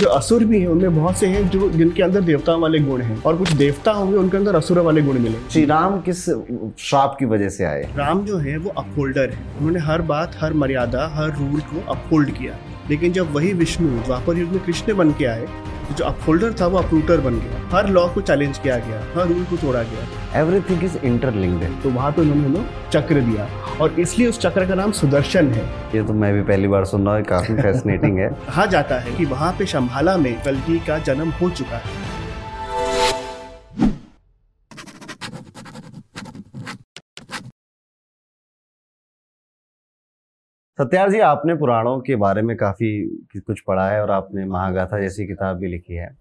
जो असुर भी हैं उनमें बहुत से हैं जो जिनके अंदर देवताओं वाले गुण हैं और कुछ देवता होंगे उनके अंदर असुर वाले गुण मिले। श्री राम किस श्राप की वजह से आए? राम जो है वो अपहोल्डर है। उन्होंने हर बात हर मर्यादा हर रूल को अपहोल्ड किया। लेकिन जब वही विष्णु द्वापर युग में कृष्ण बन के आए तो जो अपहोल्डर था वो अपरूटर बन गया। हर लॉ को चैलेंज किया गया हर रूल को तोड़ा गया। एवरीथिंग इज़ इंटरलिंक्ड तो वहाँ पे उन्होंने लोग चक्र दिया। और इसलिए उस चक्र का नाम सुदर्शन है। ये तो मैं भी पहली बार सुन रहा हूँ काफ़ी फैसिनेटिंग है। कहा जाता है कि वहाँ पे शंभाला में कल का जन्म हो चुका है। सत्यार जी, आपने पुराणों के बारे में काफ़ी कुछ पढ़ा है और आपने महागाथा जैसी किताब भी लिखी है।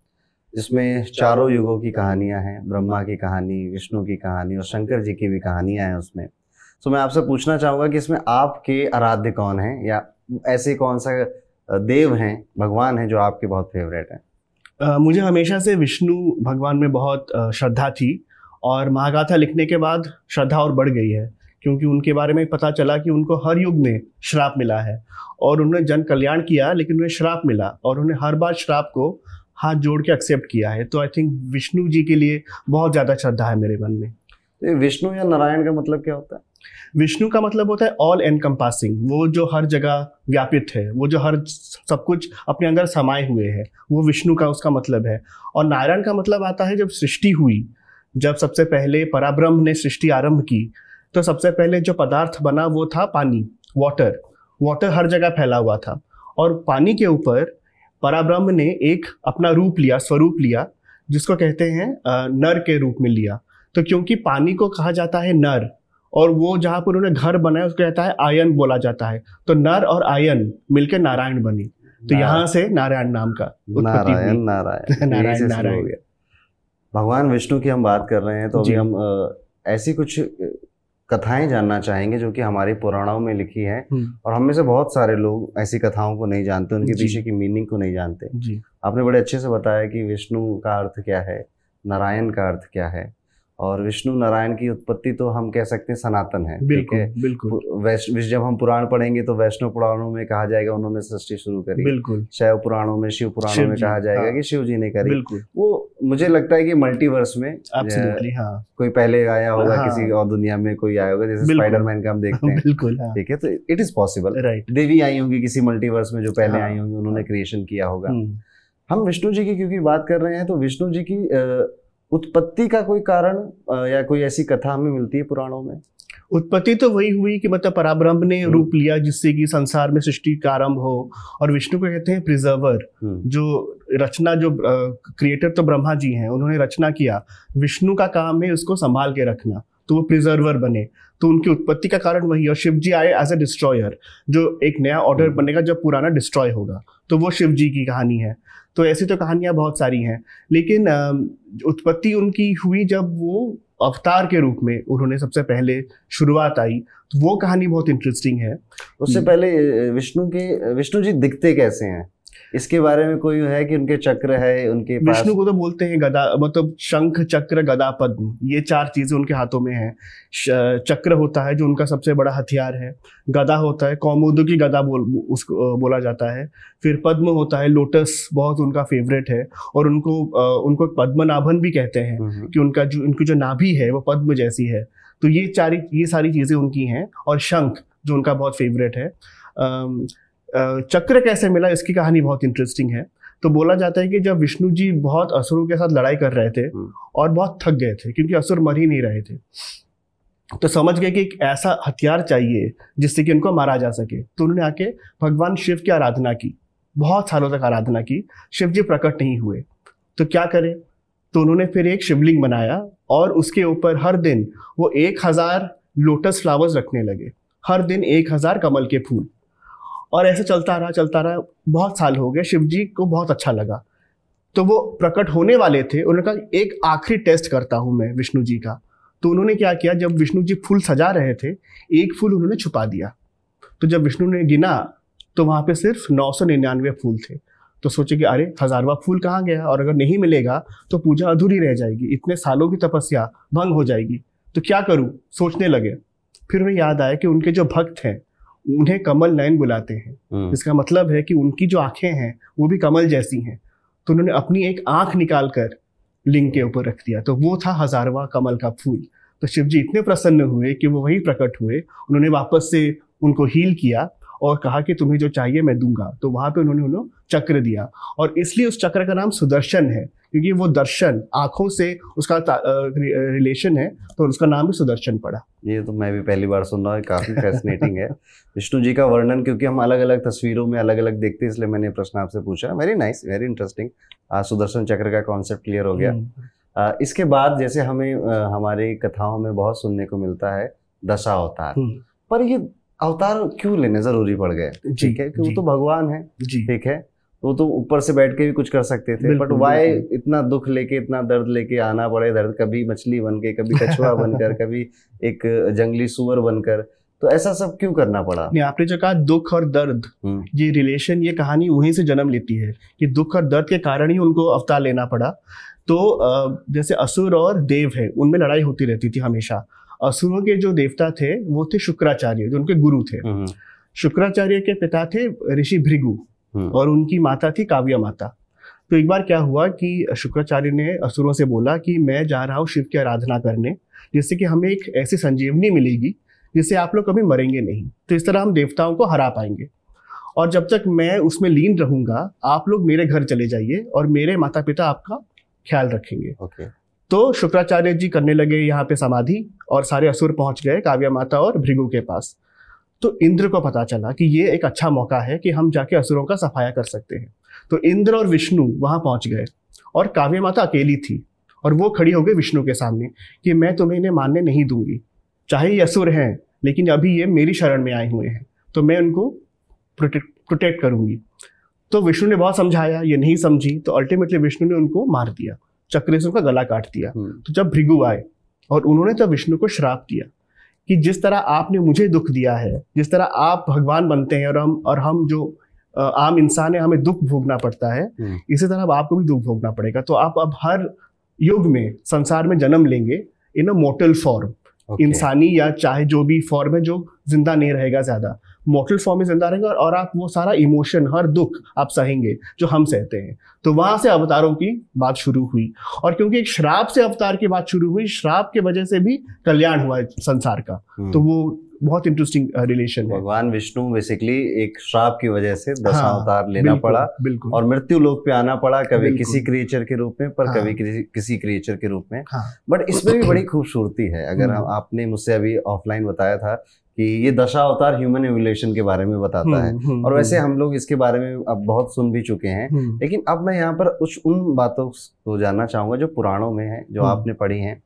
जिसमें चारों युगों की कहानियाँ हैं, ब्रह्मा की कहानी, विष्णु की कहानी और शंकर जी की भी कहानियाँ हैं उसमें। तो मैं आपसे पूछना चाहूँगा कि इसमें आपके आराध्य कौन हैं या ऐसे कौन सा देव हैं, भगवान हैं जो आपके बहुत फेवरेट हैं? मुझे हमेशा से विष्णु भगवान में बहुत श्रद्धा थी और महागाथा लिखने के बाद श्रद्धा और बढ़ गई है। क्योंकि उनके बारे में पता चला कि उनको हर युग में श्राप मिला है। और उन्होंने जन कल्याण किया लेकिन उन्हें श्राप मिला और उन्हें हर बार श्राप को हाथ जोड़ के एक्सेप्ट किया है। तो आई थिंक विष्णु जी के लिए बहुत ज़्यादा श्रद्धा है मेरे मन में। तो विष्णु या नारायण का मतलब क्या होता है? विष्णु का मतलब होता है ऑल एनकम्पासिंग वो जो हर जगह व्यापित है वो जो हर सब कुछ अपने अंदर समाये हुए है वो विष्णु का उसका मतलब है। और नारायण का मतलब आता है जब सृष्टि हुई जब सबसे पहले पराब्रह्म ने सृष्टि आरंभ की तो सबसे पहले जो पदार्थ बना वो था पानी वाटर वाटर हर जगह फैला हुआ था और पानी के ऊपर पराब्रह्म ने एक अपना रूप लिया स्वरूप लिया जिसको कहते हैं नर के रूप में लिया। तो क्योंकि पानी को कहा जाता है नर और वो जहाँ पर उन्होंने घर बनाया उसको कहता है आयन बोला जाता है। तो नर और आयन मिलकर नारायण बनी। तो यहाँ से नारायण नाम का नारायण नारायण। नारायण नारायण। भगवान विष्णु की हम बात कर रहे हैं तो अभी हम ऐसी कुछ कथाएँ जानना चाहेंगे जो कि हमारे पुराणों में लिखी है। हम्म। और हम में से बहुत सारे लोग ऐसी कथाओं को नहीं जानते उनके पीछे की मीनिंग को नहीं जानते। आपने बड़े अच्छे से बताया कि विष्णु का अर्थ क्या है नारायण का अर्थ क्या है। और विष्णु नारायण की उत्पत्ति तो हम कह सकते हैं सनातन है बिल्कुल बिल्कुल। वैष्णव जब हम पुराण पढ़ेंगे तो वैष्णव पुराणों में कहा जाएगा उन्होंने सृष्टि शुरू करी। बिल्कुल। शैव पुराणों में शिव पुराणों में कहा जाएगा हाँ, कि शिव जी ने करी। बिल्कुल। वो मुझे लगता है कि मल्टीवर्स में हाँ, कोई पहले आया होगा हाँ, किसी और दुनिया में कोई आया होगा जैसे स्पाइडरमैन का हम देखते हैं। बिल्कुल हाँ। ठीक है? तो it is possible right Devi आई होंगी किसी मल्टीवर्स में जो पहले हाँ। आई होंगी उन्होंने क्रिएशन किया होगा। हम्म। हम विष्णु जी की क्योंकि बात कर रहे हैं तो विष्णु जी की उत्पत्ति का कोई कारण या कोई ऐसी कथा हमें मिलती है पुराणों में उत्पत्ति तो वही हुई कि मतलब पराब्रह्म ने हम्म। रूप लिया जिससे कि संसार में सृष्टि का आरंभ हो और विष्णु को कहते हैं प्रिजर्वर हम्म। जो रचना जो क्रिएटर तो ब्रह्मा जी हैं उन्होंने रचना किया विष्णु का काम है उसको संभाल के रखना तो वो प्रिजर्वर बने। तो उनकी उत्पत्ति का कारण वही और शिव जी आए एज ए डिस्ट्रॉयर जो एक नया ऑर्डर हम्म। बनेगा जब पुराना डिस्ट्रॉय होगा। तो वो शिव जी की कहानी है। तो ऐसी तो कहानियाँ बहुत सारी हैं लेकिन उत्पत्ति उनकी हुई जब वो अवतार के रूप में उन्होंने सबसे पहले शुरुआत आई तो वो कहानी बहुत इंटरेस्टिंग है। उससे पहले विष्णु के विष्णु जी दिखते कैसे हैं? इसके बारे में कोई है कि उनके चक्र है उनके विष्णु को तो बोलते हैं गदा मतलब शंख चक्र गदा पद्म ये चार चीज़ें उनके हाथों में है। चक्र होता है जो उनका सबसे बड़ा हथियार है। गदा होता है कौमुद की गदा बोल उसको बोला जाता है। फिर पद्म होता है लोटस बहुत उनका फेवरेट है। और उनको उनको पद्मनाभन भी कहते हैं हम्म, हम्म। कि उनका जो उनकी जो नाभि है वो पद्म जैसी है। तो ये चारी ये सारी चीज़ें उनकी हैं। और शंख जो उनका बहुत फेवरेट है। चक्र कैसे मिला इसकी कहानी बहुत इंटरेस्टिंग है। तो बोला जाता है कि जब विष्णु जी बहुत असुरों के साथ लड़ाई कर रहे थे हम्म। और बहुत थक गए थे क्योंकि असुर मर ही नहीं रहे थे तो समझ गए कि एक ऐसा हथियार चाहिए जिससे कि उनको मारा जा सके। तो उन्होंने आके भगवान शिव की आराधना की बहुत सालों तक आराधना की शिव जी प्रकट नहीं हुए। तो क्या करें? तो उन्होंने फिर एक शिवलिंग बनाया और उसके ऊपर हर दिन वो एक हज़ार लोटस फ्लावर्स रखने लगे। हर दिन एक हज़ार कमल के फूल। और ऐसे चलता रहा चलता रहा। बहुत साल हो गए शिव जी को बहुत अच्छा लगा। तो वो प्रकट होने वाले थे, उन्होंने कहा, एक आखिरी टेस्ट करता हूँ मैं विष्णु जी का। तो उन्होंने क्या किया, जब विष्णु जी फूल सजा रहे थे, एक फूल उन्होंने छुपा दिया। तो जब विष्णु ने गिना तो वहाँ पे सिर्फ़ नौ सौ निन्यानवे फूल थे। तो सोचे कि, अरे, हजारवा फूल कहाँ गया? और अगर नहीं मिलेगा तो पूजा अधूरी रह जाएगी। इतने सालों की तपस्या भंग हो जाएगी। तो क्या करूँ? सोचने लगे। फिर उन्हें याद आया कि उनके जो भक्त हैं उन्हें कमल नयन बुलाते हैं। हम्म। इसका मतलब है कि उनकी जो आँखें हैं वो भी कमल जैसी हैं। तो उन्होंने अपनी एक आँख निकाल कर लिंग के ऊपर रख दिया। तो वो था हजारवा कमल का फूल। तो शिव जी इतने प्रसन्न हुए कि वो वही प्रकट हुए। उन्होंने वापस से उनको हील किया। और कहा कि तुम्हें जो चाहिए मैं दूँगा। तो वहाँ पे उन्होंने उन्हें चक्र दिया। और इसलिए उस चक्र का नाम सुदर्शन है क्योंकि वो दर्शन आँखों से उसका रिलेशन है तो उसका नाम भी सुदर्शन पड़ा। ये तो मैं भी पहली बार सुन रहा हूँ काफ़ी फैसिनेटिंग है। विष्णु जी का वर्णन क्योंकि हम अलग अलग तस्वीरों में अलग अलग देखते हैं इसलिए मैंने प्रश्न आपसे पूछा। Very nice very interesting Sudarshan Chakra का कॉन्सेप्ट क्लियर हो गया। हम्म। इसके बाद जैसे हमें हमारी कथाओं में बहुत सुनने को मिलता है दशा अवतार। हम्म। पर ये अवतार क्यों लेने ज़रूरी पड़ गए? ठीक है कि वो तो भगवान है। ठीक है वो तो ऊपर से बैठ के भी कुछ कर सकते थे बट वाई इतना दुख लेके इतना दर्द लेके आना पड़े? दर्द कभी मछली बन के कभी कछुआ बनकर कभी एक जंगली सुअर बनकर। तो ऐसा सब क्यों करना पड़ा? नहीं आपने जो कहा दुख और दर्द हम्म। ये रिलेशन ये कहानी वहीं से जन्म लेती है कि दुख और दर्द के कारण ही उनको अवतार लेना पड़ा। तो जैसे असुर और देव है उनमें लड़ाई होती रहती थी हमेशा। असुरों के जो देवता थे वो थे शुक्राचार्य जो उनके गुरु थे हम्म। शुक्राचार्य के पिता थे ऋषि भृगु हम्म। और उनकी माता थी काव्य माता तो एक बार क्या हुआ कि शुक्राचार्य ने असुरों से बोला कि मैं जा रहा हूँ शिव की आराधना करने जिससे कि हमें एक ऐसी संजीवनी मिलेगी जिससे आप लोग कभी मरेंगे नहीं तो इस तरह हम देवताओं को हरा पाएँगे और जब तक मैं उसमें लीन रहूँगा आप लोग मेरे घर चले जाइए और मेरे माता पिता आपका ख्याल रखेंगे okay. तो शुक्राचार्य जी करने लगे यहाँ पे समाधि और सारे असुर पहुँच गए, काव्या माता और भृगु के पास। तो इंद्र को पता चला कि ये एक अच्छा मौका है कि हम जाके असुरों का सफाया कर सकते हैं। तो इंद्र और विष्णु वहाँ पहुँच गए और काव्य माता अकेली थी और वो खड़ी हो गई विष्णु के सामने कि मैं तुम्हें इन्हें मानने नहीं दूँगी। चाहे ये असुर हैं, लेकिन अभी ये मेरी शरण में आए हुए हैं तो मैं उनको प्रोटेक्ट प्रोटेक्ट करूँगी। तो विष्णु ने बहुत समझाया, ये नहीं समझी तो अल्टीमेटली विष्णु ने उनको मार दिया। चक्र से उनका गला काट दिया। हम्म। तो जब भृगु आए और उन्होंने तब विष्णु को श्राप दिया कि जिस तरह आपने मुझे दुख दिया है जिस तरह आप भगवान बनते हैं और हम और हम जो आम इंसान है हमें दुख भोगना पड़ता है हम्म। इसी तरह अब आपको भी दुख भोगना पड़ेगा। तो आप अब हर युग में संसार में जन्म लेंगे इन अ मोटल फॉर्म इंसानी या चाहे जो भी फॉर्म है जो ज़िंदा नहीं रहेगा ज़्यादा। मोटल फॉर्म में ज़िंदा रहेंगे और आप वो सारा इमोशन हर दुख आप सहेंगे जो हम सहते हैं। तो वहाँ से अवतारों की बात शुरू हुई। और क्योंकि एक श्राप से अवतार की बात शुरू हुई श्राप के वजह से भी कल्याण हुआ संसार का। हम्म। तो वो बहुत इंटरेस्टिंग रिलेशन है। भगवान विष्णु बेसिकली एक श्राप की वजह से दशावतार हाँ, लेना बिल्कुल, पड़ा बिल्कुल। और मृत्यु लोक पे आना पड़ा कभी किसी क्रिएचर के रूप में पर हाँ, कभी किसी किसी क्रिएचर के रूप में। हाँ, बट इसमें भी बड़ी खूबसूरती है। अगर हम्म। आपने मुझसे अभी ऑफलाइन बताया था कि ये दशा अवतार ह्यूमन एवोल्यूशन के बारे में बताता है। हम्म, हम्म, और वैसे हम लोग इसके बारे में अब बहुत सुन भी चुके हैं। लेकिन अब मैं यहाँ पर कुछ उन बातों को जानना चाहूँगा जो पुराणों में है जो आपने पढ़ी हैं।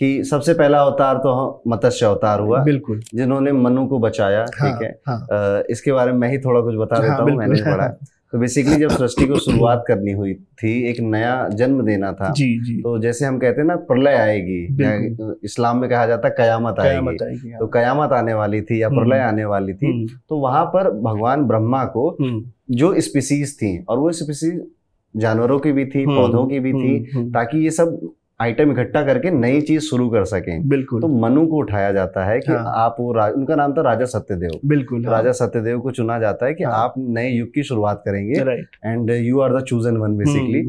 कि सबसे पहला अवतार तो मत्स्य अवतार हुआ बिल्कुल। जिन्होंने मनु को बचाया ठीक हाँ, ठीक है? हाँ, इसके बारे में मैं ही थोड़ा कुछ बता देता हाँ, हूँ मैंने पढ़ा तो बेसिकली जब सृष्टि को शुरुआत करनी हुई थी एक नया जन्म देना था जी जी। तो जैसे हम कहते हैं ना प्रलय आएगी इस्लाम में कहा जाता है कयामत आएगी। आएगी तो कयामत आने वाली थी या हम्म। प्रलय आने वाली थी हम्म। तो वहाँ पर भगवान ब्रह्मा को हम्म। जो स्पीसीज थी और वो स्पीसीज जानवरों की भी थी पौधों की भी थी ताकि ये सब आइटम इकट्ठा करके नई चीज़ शुरू कर सकें। बिल्कुल। तो मनु को उठाया जाता है कि हाँ। आप वो उनका नाम था राजा सत्यदेव। बिल्कुल हाँ। राजा सत्यदेव को चुना जाता है कि हाँ। आप नए युग की शुरुआत करेंगे and you are the chosen one basically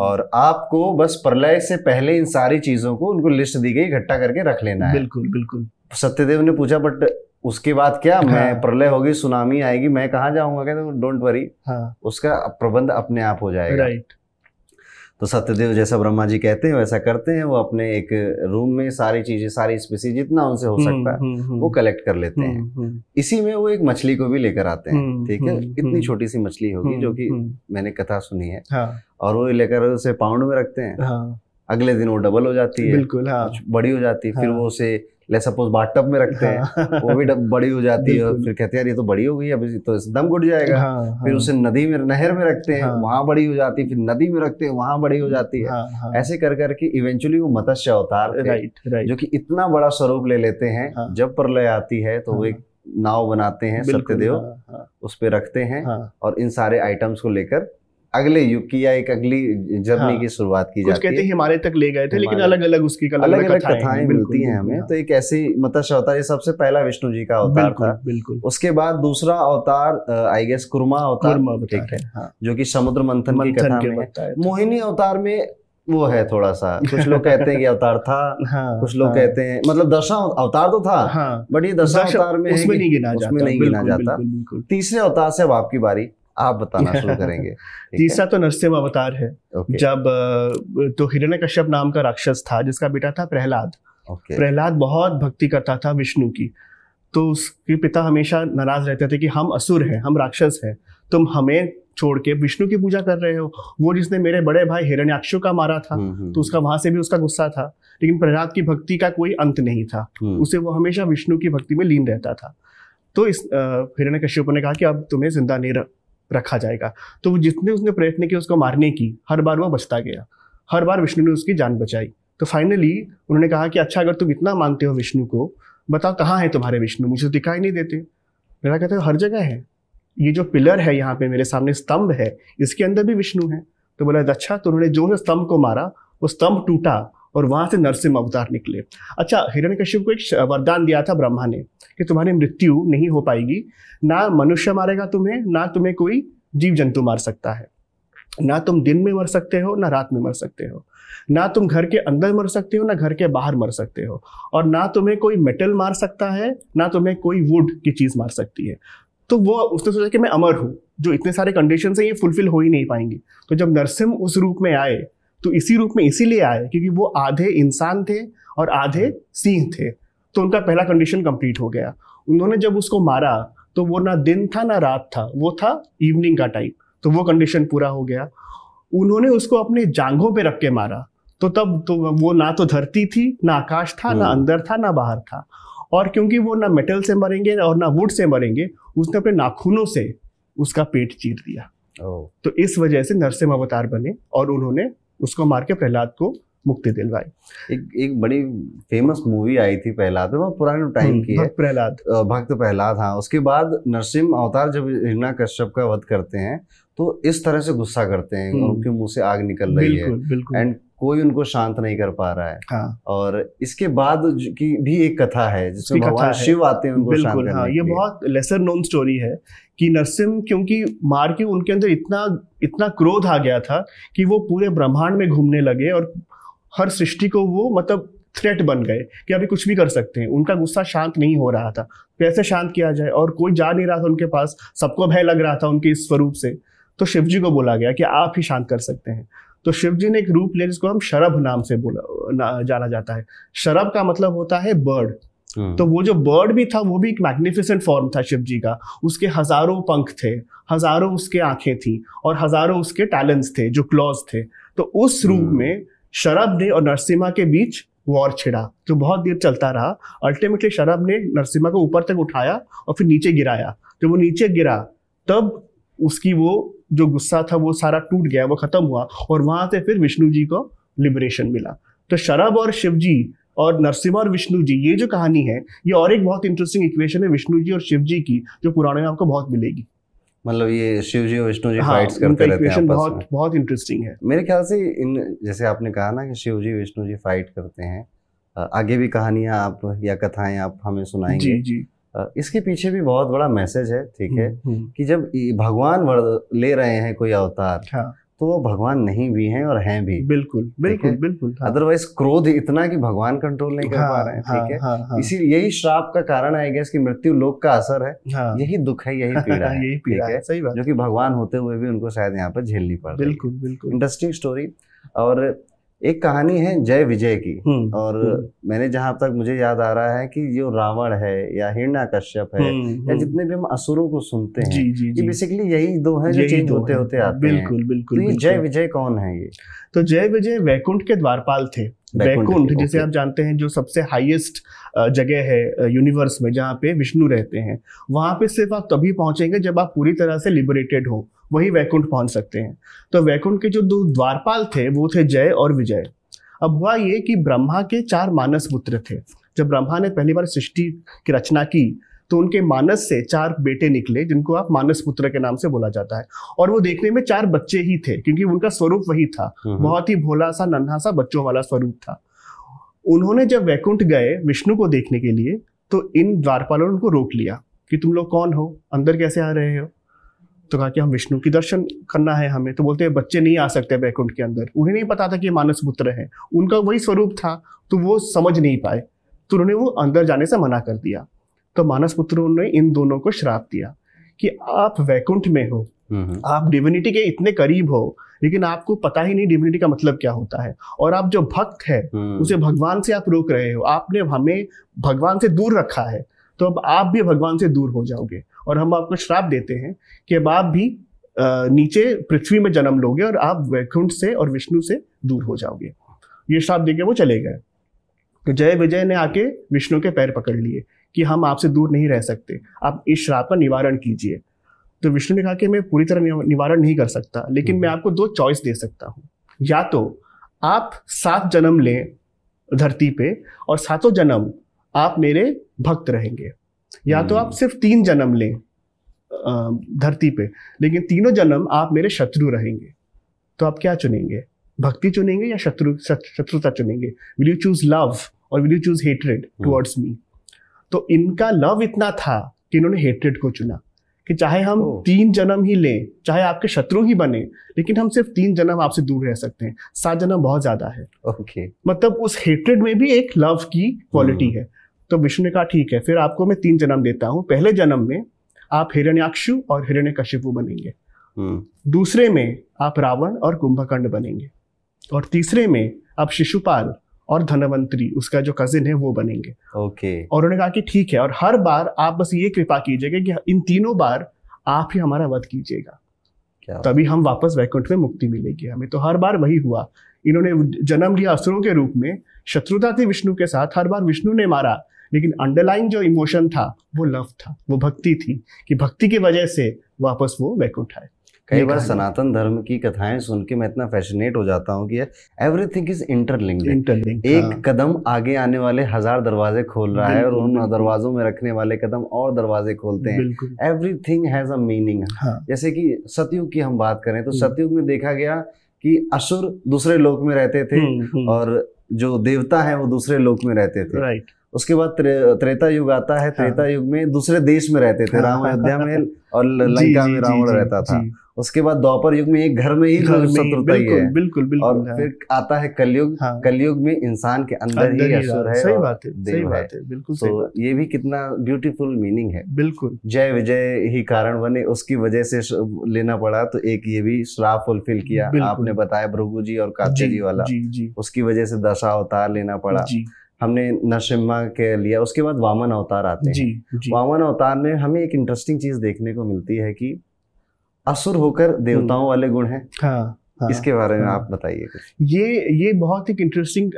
और आपको बस प्रलय से पहले इन सारी चीज़ों को उनको लिस्ट दी गई इकट्ठा करके रख लेना है। बिल्कुल बिल्कुल। सत्यदेव ने पूछा बट उसके बाद क्या? हाँ। मैं प्रलय होगी सुनामी आएगी मैं कहा जाऊँगा? कहते डोंट वरी हाँ। उसका प्रबंध अपने आप हो जाएगा। राइट तो सत्यदेव जैसा ब्रह्मा जी कहते हैं वैसा करते हैं वो अपने एक रूम में सारी चीज़ें सारी स्पीसी जितना उनसे हो सकता है हम्म, हम्म, वो कलेक्ट कर लेते हैं। इसी में वो एक मछली को भी लेकर आते हैं ठीक है? इतनी छोटी सी मछली होगी जो कि मैंने कथा सुनी है। हाँ। और वो लेकर उसे पाउंड में रखते हैं। हाँ। अगले दिन वो डबल हो जाती है बिल्कुल हाँ। बड़ी हो जाती है फिर वो उसे ले सपोज़ बाथटब में रखते हैं हाँ। वो भी बड़ी हो जाती है फिर कहते हैं यार ये तो बड़ी हो गई अब तो दम घुट जाएगा। हाँ, हाँ, फिर उसे नदी में नहर में रखते हैं हाँ, वहाँ बड़ी हो जाती है फिर नदी में रखते हैं वहाँ बड़ी हो जाती है। हाँ, हाँ, ऐसे कर करके इवेंचुअली वो मत्स्य अवतार राइट जो कि इतना बड़ा स्वरूप ले लेते हैं हाँ, जब प्रलय आती है तो वो एक नाव बनाते हैं सत्यदेव हाँ, हाँ, उस पर रखते हैं हाँ, और इन सारे आइटम्स को लेकर अगले युग की या एक अगली जर्नी हाँ, की शुरुआत की जाती कहते हैं। हिमालय तक ले गए थे लेकिन अलग अलग उसकी अलग अलग कथाएँ मिलती हैं हमें। तो एक ऐसी मत्स्य अवतार ये सबसे पहला विष्णु जी का अवतार था। बिल्कुल। उसके बाद दूसरा अवतार आई गेस कुरमा अवतार। ठीक है। हाँ। जो कि समुद्र मंथन की कथा में मोहिनी अवतार में वो है थोड़ा सा कुछ लोग कहते हैं कि अवतार था हाँ, कुछ लोग हाँ, कहते हैं मतलब दशा अवतार तो था हाँ, बट ये दशा अवतार में उसमें नहीं गिना जाता। उसमें नहीं गिना जाता। तीसरे अवतार से अब आपकी बारी। आप बताना शुरू करेंगे तीसरा तो नरसिंह अवतार है जब तो हिरण्य कश्यप नाम का राक्षस था जिसका बेटा था प्रहलाद। प्रहलाद बहुत भक्ति करता था विष्णु की। तो उसके पिता हमेशा नाराज़ रहते थे कि हम असुर हैं हम राक्षस हैं तुम हमें छोड़ के विष्णु की पूजा कर रहे हो। वो जिसने मेरे बड़े भाई हिरण्याक्षु का मारा था हम्म, हम्म, तो उसका वहाँ से भी उसका गुस्सा था। लेकिन प्रहलाद की भक्ति का कोई अंत नहीं था। हम्म। उसे वो हमेशा विष्णु की भक्ति में लीन रहता था। तो इस हिरण्य कश्यप ने कहा कि अब तुम्हें ज़िंदा नहीं रखा जाएगा। तो जितने उसने प्रयत्न किए, उसको मारने की, हर बार वह बचता गया। हर बार विष्णु ने उसकी जान बचाई। तो फाइनली उन्होंने कहा कि अच्छा अगर तुम इतना मानते हो विष्णु को, बताओ कहाँ है तुम्हारे विष्णु? मुझे तो दिखाई नहीं देते। मेरा कहते हर जगह है। ये जो पिलर है यहाँ पे, मेरे सामने स्तंभ है, इसके अंदर भी विष्णु है। तो बोला अच्छा तो उन्होंने जो है स्तंभ को मारा, वो स्तंभ टूटा और वहाँ से नरसिंह अवतार निकले। अच्छा कश्यप को एक वरदान दिया था ब्रह्मा ने कि तुम्हारी मृत्यु नहीं हो पाएगी। ना मनुष्य मारेगा तुम्हें, ना तुम्हें कोई जीव जंतु मार सकता है। ना तुम दिन में मर सकते हो, ना रात में मर सकते हो। ना तुम घर के अंदर मर सकते हो, ना घर के बाहर मर सकते हो। और ना तुम्हें कोई मेटल मार सकता है, ना तुम्हें कोई वुड की चीज़ मार सकती है। तो वो उसने सोचा कि मैं अमर हूँ, जो इतने सारे कंडीशन है, ये फुलफिल हो ही नहीं पाएँगे। तो जब नरसिम उस रूप में आए तो इसी रूप में इसीलिए आए क्योंकि वो आधे इंसान थे और आधे सिंह थे। तो उनका पहला कंडीशन कंप्लीट हो गया। उन्होंने जब उसको मारा तो वो ना दिन था ना रात था वो था इवनिंग का टाइम तो वो कंडीशन पूरा हो गया। उन्होंने उसको अपने जांघों पे रख के मारा। तो तब तो वो ना तो धरती थी ना आकाश था ना हम्म। अंदर था ना बाहर था। और क्योंकि वो ना मेटल से मरेंगे और ना वुड से मरेंगे उसने अपने नाखूनों से उसका पेट चीर दिया। तो इस वजह से नरसिंह अवतार बने और उन्होंने उसको मार के प्रहलाद को मुक्ति दिलवाई। एक एक बड़ी फ़ेमस मूवी आई थी प्रहलाद बहुत पुराने टाइम हम्म, की है। प्रहलाद। भक्त प्रहलाद हाँ। उसके बाद नरसिंह अवतार जब हिरणा कश्यप का वध करते हैं तो इस तरह से गुस्सा करते हैं हम्म। उनके मुँह से आग निकल रही है। एंड कोई उनको शांत नहीं कर पा रहा है। हाँ। और इसके बाद की भी एक कथा है जिसमें भगवान शिव आते हैं उनको शांत हाँ, ये बहुत लेसर नोन स्टोरी है कि नरसिम क्योंकि मार के उनके अंदर इतना इतना क्रोध आ गया था कि वो पूरे ब्रह्मांड में घूमने लगे और हर सृष्टि को वो मतलब थ्रेट बन गए कि अभी कुछ भी कर सकते हैं। उनका गुस्सा शांत नहीं हो रहा था। कैसे शांत किया जाए? और कोई जा नहीं रहा था उनके पास। सबको भय लग रहा था उनके इस स्वरूप से। तो शिव जी को बोला गया कि आप ही शांत कर सकते हैं। तो शिव जी ने एक रूप लिया जिसको हम शरभ नाम से बोला जाना जाता है। शरभ का मतलब होता है बर्ड हम्म। तो वो जो बर्ड भी था वो भी एक मैग्निफिसेंट फॉर्म था शिव जी का। उसके हज़ारों पंख थे हज़ारों उसके आँखें थी और हज़ारों उसके टैलेंट्स थे जो क्लॉज थे। तो उस रूप हम्म। में शरभ ने और नरसिम्हा के बीच वॉर छिड़ा। जो बहुत देर चलता रहा। अल्टीमेटली शरभ ने नरसिम्हा को ऊपर तक उठाया और फिर नीचे गिराया। जब वो नीचे गिरा तब उसकी वो जो गुस्सा था वो सारा टूट गया वो खत्म हुआ और वहाँ से फिर विष्णु जी को लिबरेशन मिला। तो शरभ और शिव जी और नरसिम्हा और विष्णु जी ये जो कहानी है ये और एक बहुत इंटरेस्टिंग इक्वेशन है विष्णु जी और शिव जी की जो पुराने में आपको बहुत मिलेगी। मतलब ये शिव जी और विष्णु जी हाँ, फाइट्स करते रहते हैं बहुत में। बहुत इंटरेस्टिंग है। मेरे ख्याल से इन जैसे आपने कहा ना कि शिव जी विष्णु जी फाइट करते हैं आगे भी कहानियाँ आप या कथाएँ आप हमें सुनाएँगे। जी जी। इसके पीछे भी बहुत बड़ा मैसेज है ठीक है हम्म, हम्म। कि जब भगवान ले रहे हैं कोई अवतार हाँ। तो वो भगवान नहीं भी हैं और हैं भी। बिल्कुल बिल्कुल बिल्कुल अदरवाइज़ हाँ। क्रोध इतना कि भगवान कंट्रोल नहीं कर हाँ, पा रहे हैं ठीक हाँ, है? हाँ, इसी यही श्राप का कारण है गैस की मृत्यु लोक का असर है। हाँ, यही दुख है यही पीड़ा है यही पीड़ा है सही बात। जो कि भगवान होते हुए भी उनको शायद यहाँ पर झेलनी पड़ बिल्कुल बिल्कुल। इंटरेस्टिंग स्टोरी और एक कहानी है जय विजय की। हम्म, और हम्म। मैंने जहाँ तक मुझे याद आ रहा है कि जो रावण है या हिरणा कश्यप है हम्म, या जितने भी हम असुरों को सुनते हैं जी, जी, ये बेसिकली यही दो हैं जो चेंज होते होते आते हैं। बिल्कुल बिल्कुल तो जय विजय कौन है ये? तो जय विजय वैकुंठ के द्वारपाल थे। वैकुंठ जिसे आप जानते हैं जो सबसे हाईएस्ट जगह है यूनिवर्स में जहाँ पे विष्णु रहते हैं। वहाँ पे सिर्फ़ आप तभी पहुँचेंगे जब आप पूरी तरह से लिबरेटेड हो वही वैकुंठ पहुँच सकते हैं। तो वैकुंठ के जो दो द्वारपाल थे वो थे जय और विजय। अब हुआ ये कि ब्रह्मा के चार मानस पुत्र थे। जब ब्रह्मा ने पहली बार सृष्टि की रचना की तो उनके मानस से चार बेटे निकले जिनको आप मानस पुत्र के नाम से बोला जाता है। और वो देखने में चार बच्चे ही थे क्योंकि उनका स्वरूप वही था। बहुत ही भोला सा नन्हा सा बच्चों वाला स्वरूप था। उन्होंने जब वैकुंठ गए विष्णु को देखने के लिए तो इन द्वारपालों ने उनको रोक लिया कि तुम लोग कौन हो? अंदर कैसे आ रहे हो? तो कहा कि हम विष्णु की दर्शन करना है हमें। तो बोलते हैं बच्चे नहीं आ सकते वैकुंठ के अंदर। उन्हें नहीं पता था कि मानस पुत्र है। उनका वही स्वरूप था तो वो समझ नहीं पाए। तो उन्होंने वो अंदर जाने से मना कर दिया। तो मानस पुत्रों ने इन दोनों को श्राप दिया कि आप वैकुंठ में हो आप डिविनिटी के इतने करीब हो लेकिन आपको पता ही नहीं डिविनिटी का मतलब क्या होता है। और आप जो भक्त है हम्म। उसे भगवान से आप रोक रहे हो आपने हमें भगवान से दूर रखा है तो अब आप भी भगवान से दूर हो जाओगे। और हम आपको श्राप देते हैं कि अब आप भी नीचे पृथ्वी में जन्म लोगे और आप वैकुंठ से और विष्णु से दूर हो जाओगे। ये श्राप देके वो चले गए। तो जय विजय ने आके विष्णु के पैर पकड़ लिए। कि हम आपसे दूर नहीं रह सकते। आप इस श्राप का निवारण कीजिए। तो विष्णु ने कहा कि मैं पूरी तरह निवारण नहीं कर सकता लेकिन मैं हम्म। आपको दो चॉइस दे सकता हूँ। या तो आप सात जन्म लें धरती पे और सातों जन्म आप मेरे भक्त रहेंगे। या तो आप हम्म। सिर्फ़ तीन जन्म लें धरती पे लेकिन तीनों जन्म आप मेरे शत्रु रहेंगे। तो आप क्या चुनेंगे? भक्ति चुनेंगे या शत्रु शत्रुता चुनेंगे? विल यू चूज़ लव और will you choose hatred towards me तो इनका लव इतना था कि इन्होंने हेटरेड को चुना। कि चाहे हम तीन जन्म ही लें चाहे आपके शत्रु ही बने लेकिन हम सिर्फ़ तीन जन्म आपसे दूर रह सकते हैं। सात जन्म बहुत ज़्यादा है। okay. मतलब उस हेट्रेड में भी एक लव की क्वालिटी hmm. है। तो विष्णु ने कहा ठीक है फिर आपको मैं तीन जन्म देता हूँ। पहले जन्म में आप हिरण्याक्षु और हिरण्य कशिपु बनेंगे। हम्म। दूसरे में आप रावण और कुंभकर्ण बनेंगे। और तीसरे में आप शिशुपाल और धनवंतरी उसका जो कजिन है वो बनेंगे। ओके। okay. और उन्होंने कहा कि ठीक है और हर बार आप बस ये कृपा कीजिएगा कि इन तीनों बार आप ही हमारा वध कीजिएगा। तभी हम वापस वैकुंठ में मुक्ति मिलेगी हमें। तो हर बार वही हुआ। इन्होंने जन्म लिया असुरों के रूप में शत्रुता थी विष्णु के साथ हर बार विष्णु ने मारा लेकिन अंडरलाइन जो इमोशन था वो लव था वो भक्ति थी कि भक्ति की वजह से वापस वो वैकुंठ आए। कई बार सनातन धर्म की कथाएँ सुन के मैं इतना फैसिनेट हो जाता हूँ कि एवरीथिंग इज़ इंटरलिंक्ड इंटरलिंक एक हाँ. कदम आगे आने वाले हज़ार दरवाजे खोल रहा है और उन दरवाजों में रखने वाले कदम और दरवाजे खोलते हैं। एवरीथिंग हैज़ अ मीनिंग जैसे कि सतयुग की हम बात करें तो हम्म। सतयुग में देखा गया कि असुर दूसरे लोक में रहते थे हम्म, हम्म। और जो देवता है वो दूसरे लोक में रहते थे। राइट उसके बाद त्रे, त्रेता युग आता है त्रेता हाँ। युग में दूसरे देश में रहते थे हाँ, राम अयोध्या में और लंका में रावण रहता था। उसके बाद द्वापर युग में एक घर में ही शत्रुता ही है। बिल्कुल बिल्कुल और हाँ। फिर आता है कलयुग। हाँ। कलयुग में इंसान के अंदर अंदर ही असुर है सही बात है सही बात है बिल्कुल तो ये भी कितना ब्यूटीफुल मीनिंग है। बिल्कुल। जय विजय ही कारण बने उसकी वजह से लेना पड़ा तो एक ये भी श्राप फुलफिल किया। आपने बताया भृगु जी और काचे जी वाला उसकी वजह से दशा अवतार लेना पड़ा। हमने नरसिम्हा के लिया उसके बाद वामन अवतार आते हैं. वामन अवतार में हमें एक इंटरेस्टिंग चीज़ देखने को मिलती है कि असुर होकर देवताओं हम्म। वाले गुण हैं। हाँ, हाँ, इसके बारे में हाँ, आप बताइए ये ये बहुत ही इंटरेस्टिंग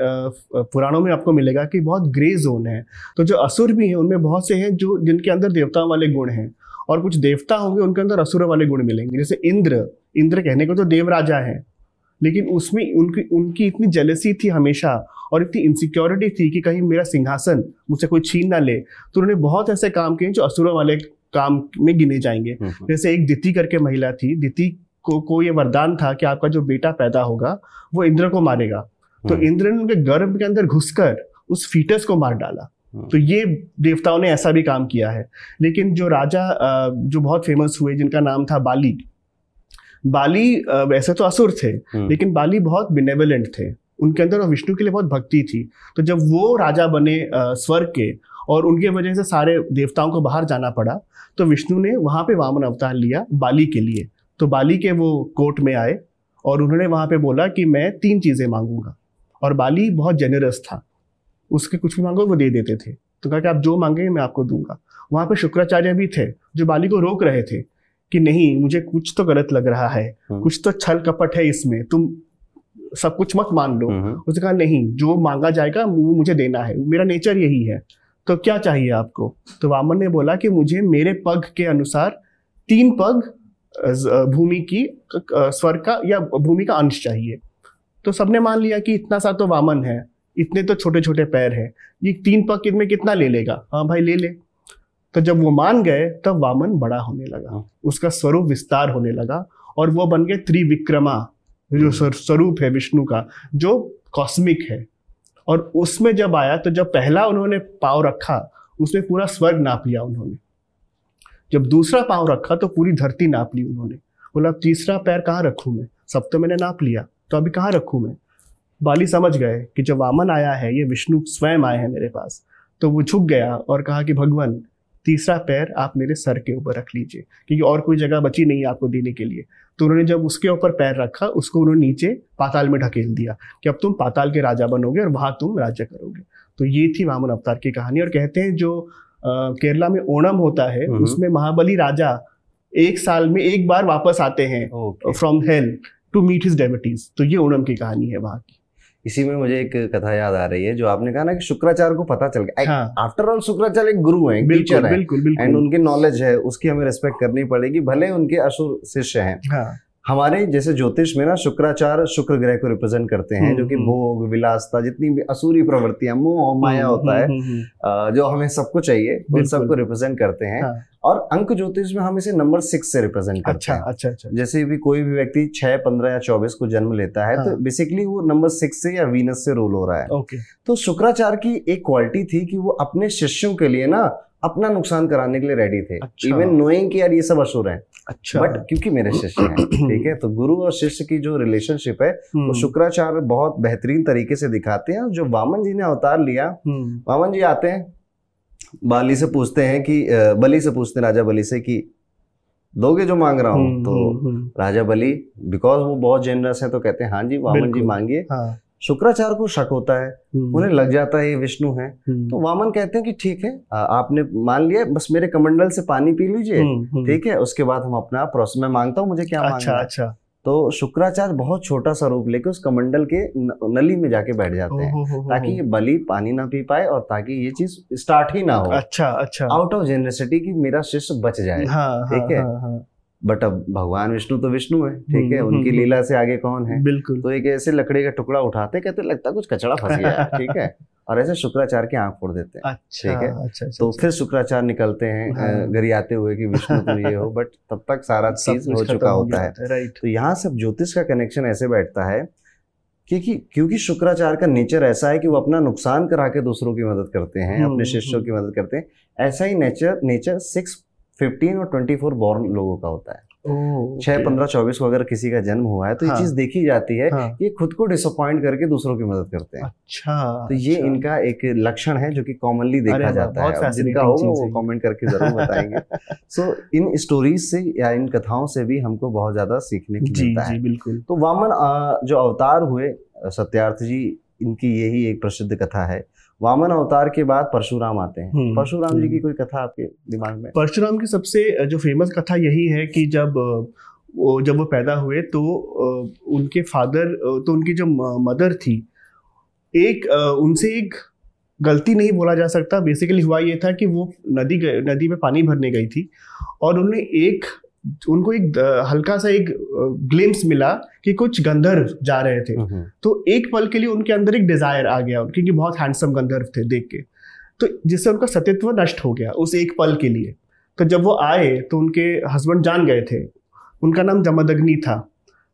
पुराणों में आपको मिलेगा कि बहुत ग्रे जोन है। तो जो असुर भी हैं उनमें बहुत से हैं जो जिनके अंदर देवताओं वाले गुण हैं। और कुछ देवता होंगे उनके अंदर असुर वाले गुण मिलेंगे। जैसे इंद्र इंद्र कहने को तो देव राजा है। लेकिन उसमें उनकी उनकी इतनी जेलसी थी हमेशा और इतनी इनसिक्योरिटी थी कि कहीं मेरा सिंहासन मुझसे कोई छीन ना ले। तो उन्होंने बहुत ऐसे काम किए जो असुरों वाले काम में गिने जाएँगे। हम्म, हम्म। जैसे एक दिति करके महिला थी दिति को को ये वरदान था कि आपका जो बेटा पैदा होगा वो इंद्र को मारेगा। तो हम्म। इंद्र ने उनके गर्भ के अंदर घुसकर उस फीटस को मार डाला। तो ये देवताओं ने ऐसा भी काम किया है। लेकिन जो राजा जो बहुत फ़ेमस हुए जिनका नाम था बाली बाली वैसे तो असुर थे लेकिन बाली बहुत बिनेवलेंट थे। उनके अंदर विष्णु के लिए बहुत भक्ति थी। तो जब वो राजा बने स्वर्ग के और उनके वजह से सारे देवताओं को बाहर जाना पड़ा। तो विष्णु ने वहाँ पे वामन अवतार लिया बाली के लिए। तो बाली के वो कोर्ट में आए और उन्होंने वहाँ पे बोला कि मैं तीन चीज़ें मांगूँगा। और बाली बहुत जेनरस था। उसके कुछ भी मांगो वो दे देते थे। तो कहा कि आप जो मांगे मैं आपको दूँगा। वहाँ पे शुक्राचार्य भी थे जो बाली को रोक रहे थे कि नहीं मुझे कुछ तो गलत लग रहा है। हम्म। कुछ तो छल कपट है इसमें। तुम सब कुछ मत मान लो। हम्म। उसने कहा नहीं जो मांगा जाएगा वो मुझे देना है। मेरा नेचर यही है। तो क्या चाहिए आपको तो वामन ने बोला कि मुझे मेरे पग के अनुसार तीन पग भूमि की स्वर का या भूमि का अंश चाहिए तो सबने मान लिया कि इतना सा तो वामन है इतने तो छोटे छोटे पैर है ये तीन पग में कितना ले लेगा हाँ भाई ले ले तो जब वो मान गए तब वामन बड़ा होने लगा हाँ। उसका स्वरूप विस्तार होने लगा और वो बन गए त्रिविक्रमा जो। स्वरूप है विष्णु का जो कॉस्मिक है और उसमें जब आया तो जब पहला उन्होंने पाव रखा, उसमें पूरा स्वर्ग नाप लिया उन्होंने। जब दूसरा पाव रखा तो पूरी धरती नाप ली उन्होंने। बोला, तीसरा पैर कहाँ रखूँ मैं? सब तो मैंने नाप लिया तो अभी कहाँ रखूँ मैं? बाली समझ गए कि जब वामन आया है, ये विष्णु स्वयं आए हैं मेरे पास तो वो झुक गया और कहा कि, भगवान, तीसरा पैर आप मेरे सर के ऊपर रख लीजिए, क्योंकि और कोई जगह बची नहीं है आपको देने के लिए। तो उन्होंने जब उसके ऊपर पैर रखा उसको उन्होंने नीचे पाताल में ढकेल दिया कि अब तुम पाताल के राजा बनोगे और वहाँ तुम राज्य करोगे। तो ये थी वामन अवतार की कहानी और कहते हैं जो केरला में ओणम होता है हम्म। उसमें महाबली राजा एक साल में एक बार वापस आते हैं from hell to meet his diabetes तो ये ओणम की कहानी है वहाँ की। इसी में मुझे एक कथा याद आ रही है जो आपने कहा ना कि शुक्राचार्य को पता चल गया। आफ्टर ऑल शुक्राचार्य एक गुरु है है। बिल्कुल एंड उनके नॉलेज है उसकी हमें रेस्पेक्ट करनी पड़ेगी भले उनके असुर शिष्य हैं। हाँ. हमारे जैसे ज्योतिष में ना शुक्राचार शुक्र ग्रह को रिप्रेजेंट करते हैं जो कि हम्म, हम्म। भोग विलासता जितनी भी असुरी प्रवृत्तियाँ मोह माया हम्म, होता है जो हमें सबको चाहिए उन सबको रिप्रेजेंट करते हैं। हाँ। और अंक ज्योतिष में हम इसे नंबर सिक्स से रिप्रेजेंट करते अच्छा, हैं। अच्छा अच्छा। जैसे भी कोई भी व्यक्ति छह पंद्रह या चौबीस को जन्म लेता है तो हाँ. तो बेसिकली वो नंबर सिक्स से या वीनस से रोल हो रहा है। ओके। तो शुक्राचार्य की एक क्वालिटी थी कि वो अपने शिष्यों के लिए ना अपना नुकसान कराने के लिए रेडी थे। इवन अच्छा। नोइंग कि यार ये सब असुर है। अच्छा। बट क्योंकि मेरे शिष्य हैं ठीक है? तो गुरु और शिष्य की जो रिलेशनशिप है वो हम्म। शुक्राचार्य बहुत बेहतरीन तरीके से दिखाते हैं। जो वामन जी ने अवतार लिया हम्म। वामन जी आते हैं बाली से पूछते हैं कि बलि से पूछते हैं राजा बलि से कि दोगे जो मांग रहा हूँ? हम्म, तो राजा बलि बिकॉज़ वो बहुत जेनरस है तो कहते हैं हाँ जी वामन जी मांगिए। हाँ। शुक्राचार्य को शक होता है हम्म। उन्हें लग जाता है ये विष्णु है। हम्म। तो वामन कहते हैं कि ठीक है आपने मान लिया बस मेरे कमंडल से पानी पी लीजिए हम्म, ठीक है उसके बाद हम अपना प्रोसेस में माँगता हूँ मुझे क्या अच्छा, अच्छा। तो शुक्राचार्य बहुत छोटा सा रूप लेके उस कमंडल के नली में जाके बैठ जाते हैं ताकि ये बलि पानी ना पी पाए और ताकि ये चीज़ स्टार्ट ही ना हो। अच्छा अच्छा। आउट ऑफ़ जेनरेसिटी की मेरा शिष्य बच जाए हाँ, ठीक हाँ, है? हाँ, हाँ. बट अब भगवान विष्णु तो विष्णु है ठीक है? हम्म, उनकी हम्म, लीला से आगे कौन है? बिल्कुल। तो एक ऐसे लकड़ी का टुकड़ा उठाते कहते लगता कुछ कचड़ा फंस गया ठीक है? और ऐसे शुक्राचार्य की आँख फोड़ देते हैं अच्छा, ठीक है? अच्छा, अच्छा, तो अच्छा। फिर शुक्राचार्य निकलते हैं हाँ। घर आते हुए कि विष्णु तो ये हो बट तब तक सारा चीज़ हो चुका होता है। तो यहाँ सब ज्योतिष का कनेक्शन ऐसे बैठता है क्योंकि क्योंकि शुक्राचार्य का नेचर ऐसा है कि वो अपना नुकसान करा के दूसरों की मदद करते हैं हम्म, अपने शिष्यों की मदद करते हैं ऐसा ही नेचर नेचर सिक्स फिफ्टीन और ट्वेंटी फोर बॉर्न लोगों का होता है। छह पंद्रह चौबीस को अगर किसी का जन्म हुआ है तो हाँ, ये चीज़ देखी जाती है हाँ, ये खुद को डिसअपॉइंट करके दूसरों की मदद करते हैं। अच्छा तो ये अच्छा, इनका एक लक्षण है जो कि कॉमनली देखा जाता है। जिनका होगा वो कमेंट करके ज़रूर बताएँगे। सो so, इन स्टोरीज से या इन कथाओं से भी हमको बहुत ज़्यादा सीखने को मिलता है। बिल्कुल। तो वामन जो अवतार हुए सत्यार्थ जी इनकी यही एक प्रसिद्ध कथा है। वामन अवतार के बाद परशुराम आते हैं। हम्म, परशुराम जी की हम्म। कोई कथा आपके दिमाग में? परशुराम की सबसे जो फ़ेमस कथा यही है कि जब वो जब वो पैदा हुए तो उनके फादर तो उनकी जो मदर थी एक उनसे एक गलती नहीं बोला जा सकता। बेसिकली हुआ ये था कि वो नदी नदी में पानी भरने गई थी और उन्हें एक उनको एक हल्का सा एक ग्लिम्स मिला कि कुछ गंधर्व जा रहे थे। हम्म, हम्म। तो एक पल के लिए उनके अंदर एक डिज़ायर आ गया क्योंकि बहुत हैंडसम गंधर्व थे देख के। तो जिससे उनका सत्यत्व नष्ट हो गया उस एक पल के लिए। तो जब वो आए तो उनके हस्बैंड जान गए थे। उनका नाम जमदग्नि था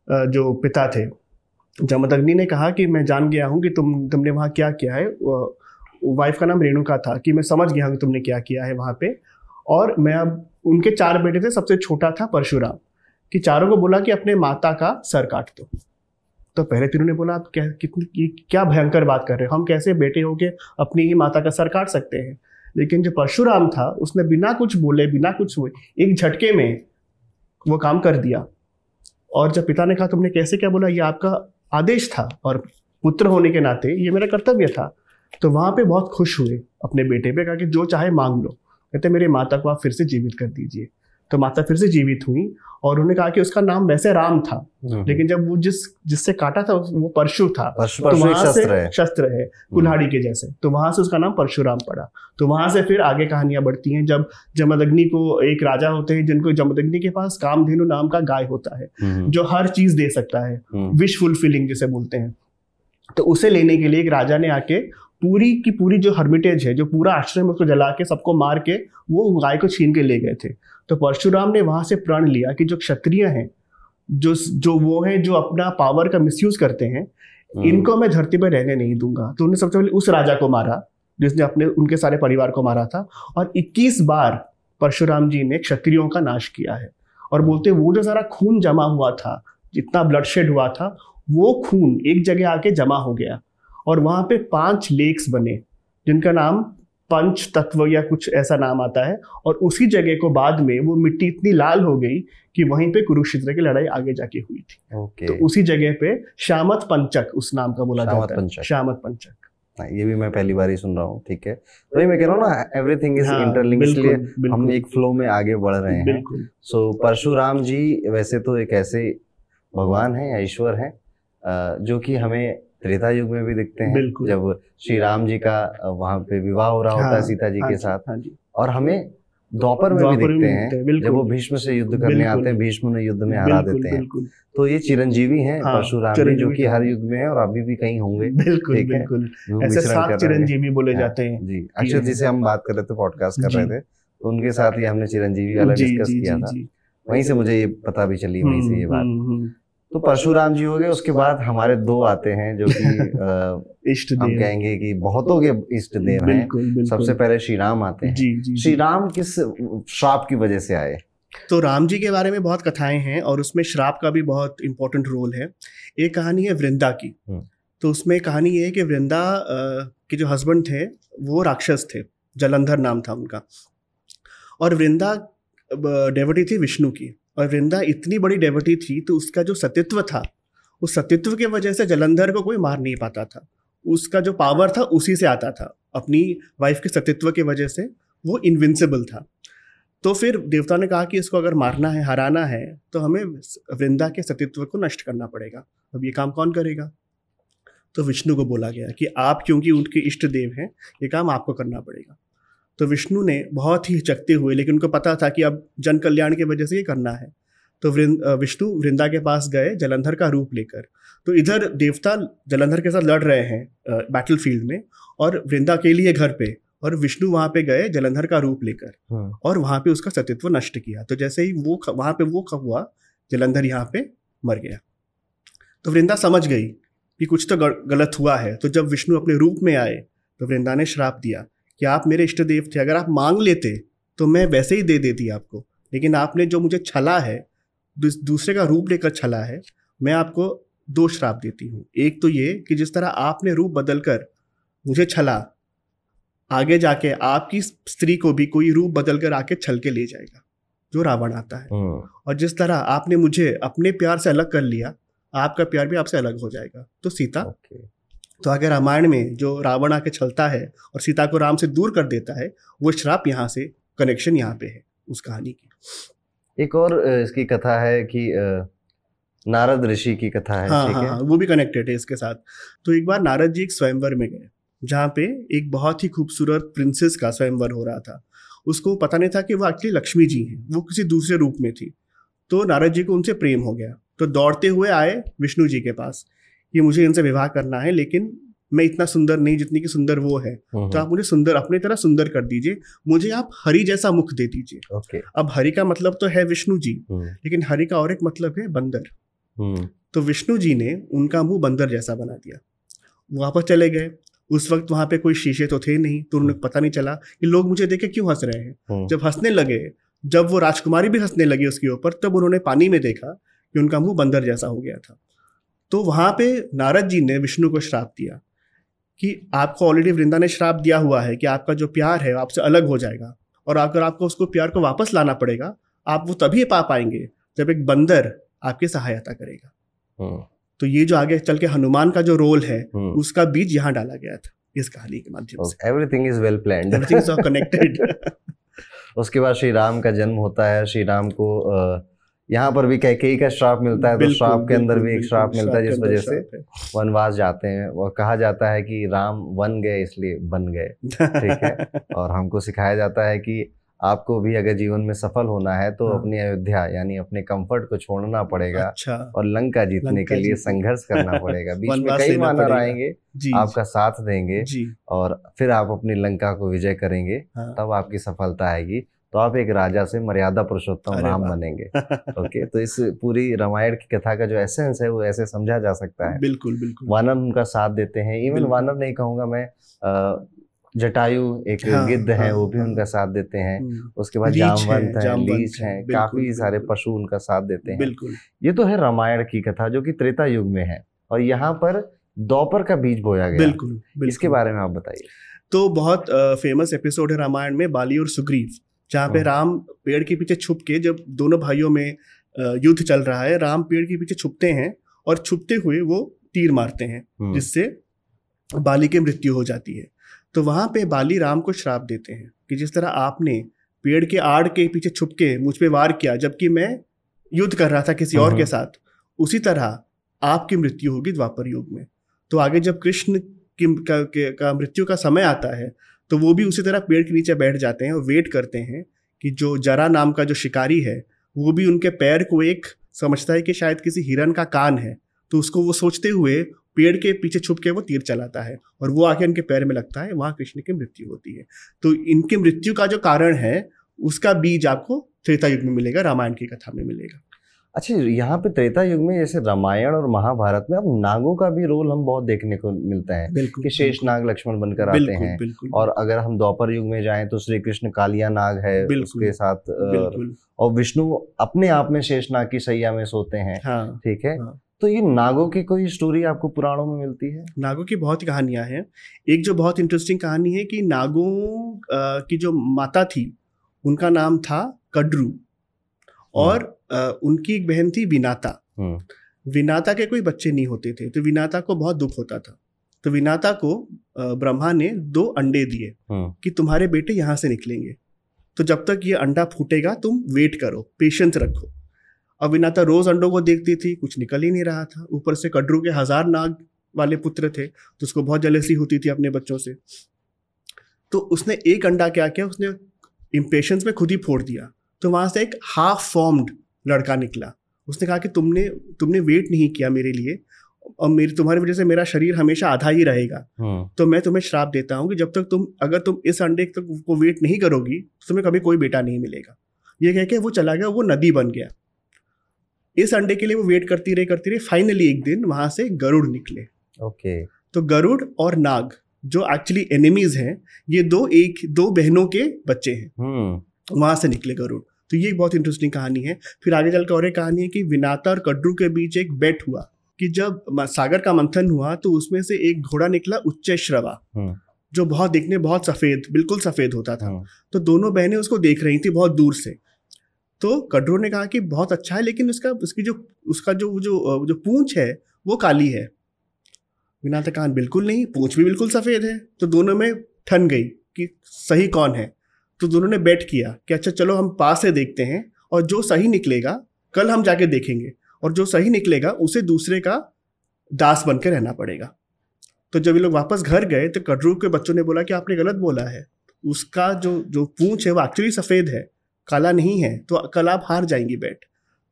जो पिता थे। जमदग्नि ने कहा कि मैं जान गया हूँ कि तुम तुमने वहाँ क्या किया है। वाइफ का नाम रेणुका था कि मैं समझ गया हूँ कि तुमने क्या किया है वहाँ पे। और मैं अब उनके चार बेटे थे, सबसे छोटा था परशुराम, कि चारों को बोला कि अपने माता का सर काट दो। तो पहले तीनों ने बोला, आप क्या, कितनी क्या भयंकर बात कर रहे हो? हम कैसे बेटे हो के अपनी ही माता का सर काट सकते हैं? लेकिन जो परशुराम था, उसने बिना कुछ बोले, बिना कुछ हुए, एक झटके में वो काम कर दिया। और जब पिता ने कहा, तुमने कैसे क्या बोला? ये आपका आदेश था और पुत्र होने के नाते ये मेरा कर्तव्य था। तो वहाँ पे बहुत खुश हुए अपने बेटे पे, कहा कि जो चाहे मांग लो। कहते मेरे माता को आप फिर से जीवित कर दीजिए। तो माता फिर से जीवित हुई और उन्होंने कहा कि उसका नाम वैसे राम था हम्म। लेकिन जब वो जिस जिससे काटा था वो परशु था। परशु, तो वहाँ से शस्त्र है। हम्म। कुल्हाड़ी के जैसे। तो वहाँ से उसका नाम परशुराम पड़ा। तो वहाँ से फिर आगे कहानियाँ बढ़ती हैं जब जमदग्नि को एक राजा होते हैं जिनको जमदग्नि के पास कामधेनु नाम का गाय होता है हम्म। जो हर चीज़ दे सकता है विश फुलफिलिंग जिसे बोलते हैं। तो उसे लेने के लिए एक राजा ने आके पूरी की पूरी जो हर्मिटेज है जो पूरा आश्रम उसको जला के सबको मार के वो गाय को छीन के ले गए थे। तो परशुराम ने वहाँ से प्रण लिया कि जो क्षत्रिय हैं जो जो वो हैं जो अपना पावर का मिसयूज करते हैं हम्म। इनको मैं धरती पर रहने नहीं दूँगा। तो उन्होंने सबसे पहले उस राजा को मारा जिसने अपने उनके सारे परिवार को मारा था और 21 बार परशुराम जी ने क्षत्रियों का नाश किया है। और बोलते वो जो सारा खून जमा हुआ था जितना ब्लडशेड हुआ था वो खून एक जगह आके जमा हो गया। और वहाँ पे पाँच लेक्स बने जिनका नाम पंच तत्व या कुछ ऐसा नाम आता है। और उसी जगह को बाद में वो मिट्टी इतनी लाल हो गई कि वहीं पे कुरुक्षेत्र की लड़ाई आगे जाके हुई थी। Okay. तो उसी जगह पे श्यामत पंचक उस नाम का बोला जाता है। श्यामत पंचक। हाँ, ये भी मैं पहली बार ही सुन रहा हूँ ठीक है। वही मैं कह रहा हूँ ना एवरीथिंग इज़ इंटरलिंक इसलिए हम एक फ्लो में आगे बढ़ रहे हैं। सो so, परशुराम जी वैसे तो एक ऐसे भगवान है या ईश्वर है जो कि हमें त्रेता युग में भी दिखते हैं जब श्री राम जी का वहाँ पे विवाह हो रहा होता है हाँ, सीता जी के हाँ साथ। हाँ और हमें द्वापर में भी दिखते हैं जब वो भीष्म से युद्ध करने आते हैं भीष्म ने युद्ध में हरा देते हैं। तो ये चिरंजीवी हैं परशुराम जी जो कि हर युग में है और अभी भी कहीं होंगे। बिल्कुल बिल्कुल। ऐसे सात चिरंजीवी बोले जाते हैं। जी। अक्षय जी से हम बात कर रहे थे पॉडकास्ट कर रहे थे। तो उनके साथ ही हमने चिरंजीवी वाला डिस्कस किया था। वहीं से मुझे ये पता भी चली वहीं से ये बात। हम्म, हम्म, हम्म। तो परशुराम जी हो गए उसके बाद हमारे दो आते हैं जो कि इष्ट हम कहेंगे कि बहुतों के इष्ट देव हैं। सबसे पहले श्री राम आते हैं। जी, जी, श्री राम किस श्राप की वजह से आए? तो राम जी के बारे में बहुत कथाएँ हैं और उसमें श्राप का भी बहुत इंपॉर्टेंट रोल है। एक कहानी है वृंदा की। हम्म। तो उसमें कहानी ये है कि वृंदा के जो हस्बैंड थे वो राक्षस थे। जलंधर नाम था उनका। और वृंदा डेवटी थी विष्णु की। और वृंदा इतनी बड़ी डेवटी थी तो उसका जो सतित्व था, उस सतित्व की वजह से जलंधर को कोई मार नहीं पाता था। उसका जो पावर था, उसी से आता था। अपनी वाइफ के सतित्व की वजह से वो इनविंसिबल था। तो फिर देवता ने कहा कि इसको अगर मारना है, हराना है तो हमें वृंदा के सतित्व को नष्ट करना पड़ेगा। अब ये काम कौन करेगा? तो विष्णु को बोला गया कि आप क्योंकि उनके इष्ट देव हैं, ये काम आपको करना पड़ेगा। तो विष्णु ने बहुत ही हिचकते हुए लेकिन उनको पता था कि अब जन कल्याण की वजह से ये करना है। तो वृंद विष्णु वृंदा के पास गए जलंधर का रूप लेकर। तो इधर देवता जलंधर के साथ लड़ रहे हैं बैटल फ़ील्ड में और वृंदा के लिए घर पे और विष्णु वहाँ पे गए जलंधर का रूप लेकर। हाँ। और वहाँ पे उसका सतित्व नष्ट किया। तो जैसे ही वो वहाँ पे वो हुआ जलंधर यहाँ पे मर गया। तो वृंदा समझ गई कि कुछ तो गलत हुआ है। तो जब विष्णु अपने रूप में आए तो वृंदा ने श्राप दिया कि आप मेरे इष्ट देव थे अगर आप मांग लेते तो मैं वैसे ही दे देती आपको। लेकिन आपने जो मुझे छला है दूसरे का रूप लेकर छला है मैं आपको दो श्राप देती हूँ। एक तो ये कि जिस तरह आपने रूप बदल कर मुझे छला आगे जाके आपकी स्त्री को भी कोई रूप बदल कर आके छल के ले जाएगा जो रावण आता है। हाँ। और जिस तरह आपने मुझे अपने प्यार से अलग कर लिया आपका प्यार भी आपसे अलग हो जाएगा। तो सीता तो आगे रामायण में जो रावण आके छलता है और सीता को राम से दूर कर देता है वो श्राप यहाँ से कनेक्शन यहाँ पे है उस कहानी की। एक और इसकी कथा है कि नारद ऋषि की कथा है हाँ, हाँ, हाँ, वो भी कनेक्टेड है इसके साथ। तो एक बार नारद जी एक स्वयंवर में गए जहाँ पे एक बहुत ही खूबसूरत प्रिंसेस का स्वयंवर हो रहा था। उसको पता नहीं था कि वो एक्चुअली लक्ष्मी जी हैं वो किसी दूसरे रूप में थी। तो नारद जी को उनसे प्रेम हो गया। तो दौड़ते हुए आए विष्णु जी के पास। कि मुझे इनसे विवाह करना है लेकिन मैं इतना सुंदर नहीं जितनी की सुंदर वो है। तो आप मुझे सुंदर अपनी तरह सुंदर कर दीजिए। मुझे आप हरि जैसा मुख दे दीजिए। okay. अब हरि का मतलब तो है विष्णु जी लेकिन हरि का और एक मतलब है बंदर। तो विष्णु जी ने उनका मुँह बंदर जैसा बना दिया। वापस चले गए। उस वक्त वहाँ पे कोई शीशे तो थे नहीं तो उन्हें पता नहीं चला कि लोग मुझे देखे क्यों हंस रहे हैं। जब हंसने लगे जब वो राजकुमारी भी हंसने लगी उसके ऊपर तब उन्होंने पानी में देखा कि उनका मुँह बंदर जैसा हो गया था। तो वहाँ पे नारद जी ने विष्णु को श्राप दिया कि आपको ऑलरेडी वृंदा ने श्राप दिया हुआ है कि आपका जो प्यार है आपसे अलग हो जाएगा। और अगर आपको उसको प्यार को वापस लाना पड़ेगा आप वो तभी पा पाएँगे जब एक बंदर आपकी सहायता करेगा। हाँ। तो ये जो आगे चल के हनुमान का जो रोल है हाँ। उसका बीज यहाँ डाला गया था इस कहानी के माध्यम से। Everything is well plan connected उसके बाद श्री राम का जन्म होता है। श्री राम को यहाँ पर भी कैकेयी का श्राप मिलता है तो श्राप के अंदर भी एक श्राप मिलता है जिस वजह से वनवास जाते हैं और कहा जाता है कि राम वन गए इसलिए बन गए ठीक है? और हमको सिखाया जाता है कि आपको भी अगर जीवन में सफल होना है तो हाँ। अपनी अयोध्या यानी अपने कंफर्ट को छोड़ना पड़ेगा अच्छा। और लंका जीतने लंका के लिए संघर्ष करना पड़ेगा। बीच में कई मानर आएँगे आपका साथ देंगे और फिर आप अपनी लंका को विजय करेंगे हाँ। तब आपकी सफलता आएगी। तो आप एक राजा से मर्यादा पुरुषोत्तम राम बनेंगे। ओके तो इस पूरी रामायण की कथा का जो एसेंस है वो ऐसे समझा जा सकता है। बिल्कुल बिल्कुल। वानर उनका साथ देते हैं। इवन वानर नहीं कहूँगा मैं जटायु एक हाँ, गिद्ध हाँ, है हाँ, वो भी हाँ, उनका साथ देते हैं। हम्म। उसके बाद जामवंत है, लीच है। काफ़ी सारे पशु उनका साथ देते हैं। बिल्कुल। ये तो है रामायण की कथा जो कि त्रेता युग में है। और यहाँ पर दोपहर का बीज बोया गया। बिल्कुल, बिल्कुल। इसके बारे में आप बताइए। तो बहुत फ़ेमस एपिसोड है रामायण में बाली और सुग्रीव। जहाँ पे हाँ। राम पेड़ के पीछे छुप के जब दोनों भाइयों में युद्ध चल रहा है राम पेड़ के पीछे छुपते हैं और छुपते हुए वो तीर मारते हैं हम्म। जिससे बाली की मृत्यु हो जाती है तो वहाँ पे बाली राम को श्राप देते हैं कि जिस तरह आपने पेड़ के आड़ के पीछे छुप के मुझ पर वार किया जबकि मैं युद्ध कर रहा था किसी और के साथ उसी तरह आपकी मृत्यु होगी द्वापर युग में तो आगे जब कृष्ण की का, का मृत्यु का समय आता है तो वो भी उसी तरह पेड़ के नीचे बैठ जाते हैं और वेट करते हैं कि जो जरा नाम का जो शिकारी है, वो भी उनके पैर को एक समझता है कि शायद किसी हिरन का कान है। तो उसको वो सोचते हुए पेड़ के पीछे छुप के वो तीर चलाता है और वो आके उनके पैर में लगता है, वहाँ कृष्ण की मृत्यु होती है। तो इनकी मृत्यु का जो कारण है, उसका बीज आपको त्रेता युग में मिलेगा, रामायण की कथा में मिलेगा। अच्छा यहाँ पे त्रेता युग में जैसे रामायण और महाभारत में अब नागों का भी रोल हम बहुत देखने को मिलता है कि शेष नाग लक्ष्मण बनकर आते हैं। और अगर हम द्वापर युग में जाएँ तो श्री कृष्ण कालिया नाग है उसके साथ और विष्णु अपने आप में शेष नाग की सैया में सोते हैं हाँ, ठीक है? हाँ। तो ये नागों की कोई स्टोरी आपको पुराणों में मिलती है? नागों की बहुत कहानियाँ हैं। एक जो बहुत इंटरेस्टिंग कहानी है कि नागों की जो माता थी उनका नाम था कड्रू। और उनकी एक बहन थी विनाता। हम्म। विनाता के कोई बच्चे नहीं होते थे तो विनाता को बहुत दुख होता था। तो विनाता को ब्रह्मा ने दो अंडे दिए हम्म। कि तुम्हारे बेटे यहाँ से निकलेंगे। तो जब तक ये अंडा फूटेगा तुम वेट करो पेशेंस रखो। अब विनाता रोज अंडों को देखती थी कुछ निकल ही नहीं रहा था। ऊपर से कड्रू के हज़ार नाग वाले पुत्र थे तो उसको बहुत जलेसी होती थी अपने बच्चों से। तो उसने एक अंडा क्या किया उसने इम्पेशंस में खुद ही फोड़ दिया। तो वहाँ से एक हाफ़ फॉर्म्ड लड़का निकला। उसने कहा कि तुमने तुमने वेट नहीं किया मेरे लिए। और मेरी तुम्हारी वजह से मेरा शरीर हमेशा आधा ही रहेगा। हाँ। तो मैं तुम्हें श्राप देता हूँ कि जब तक तुम अगर तुम इस अंडे तक को वेट नहीं करोगी तो तुम्हें कभी कोई बेटा नहीं मिलेगा। ये कह के वो चला गया वो नदी बन गया। इस अंडे के लिए वो वेट करती रही करती रही फाइनली एक दिन वहाँ से गरुड़ निकले। ओके तो गरुड़ और नाग जो एक्चुअली एनिमीज हैं ये दो एक दो बहनों के बच्चे हैं। हम्म। वहाँ से निकले गरुड़। तो ये एक बहुत इंटरेस्टिंग कहानी है। फिर आगे चलकर और एक कहानी है कि विनाता और कड्रू के बीच एक बेट हुआ कि जब सागर का मंथन हुआ तो उसमें से एक घोड़ा निकला उच्च श्रवा हम्म। जो बहुत देखने बहुत सफ़ेद बिल्कुल सफ़ेद होता था। हम्म। तो दोनों बहनें उसको देख रही थी बहुत दूर से। तो कड्रू ने कहा कि बहुत अच्छा है लेकिन उसका उसकी जो उसका जो जो जो पूंछ है वो काली है। विनाता कहा बिल्कुल नहीं पूंछ भी बिल्कुल सफ़ेद है। तो दोनों में ठन गई कि सही कौन है? तो दोनों ने बैठ किया कि अच्छा चलो हम पास से देखते हैं और जो सही निकलेगा, कल हम जाके देखेंगे और जो सही निकलेगा, उसे दूसरे का दास बन के रहना पड़ेगा। तो जब ये लोग वापस घर गए तो कटरू के बच्चों ने बोला कि आपने गलत बोला है। उसका जो जो पूंछ है, वो एक्चुअली सफ़ेद है, काला नहीं है तो कल आप हार जाएँगी, बैठ।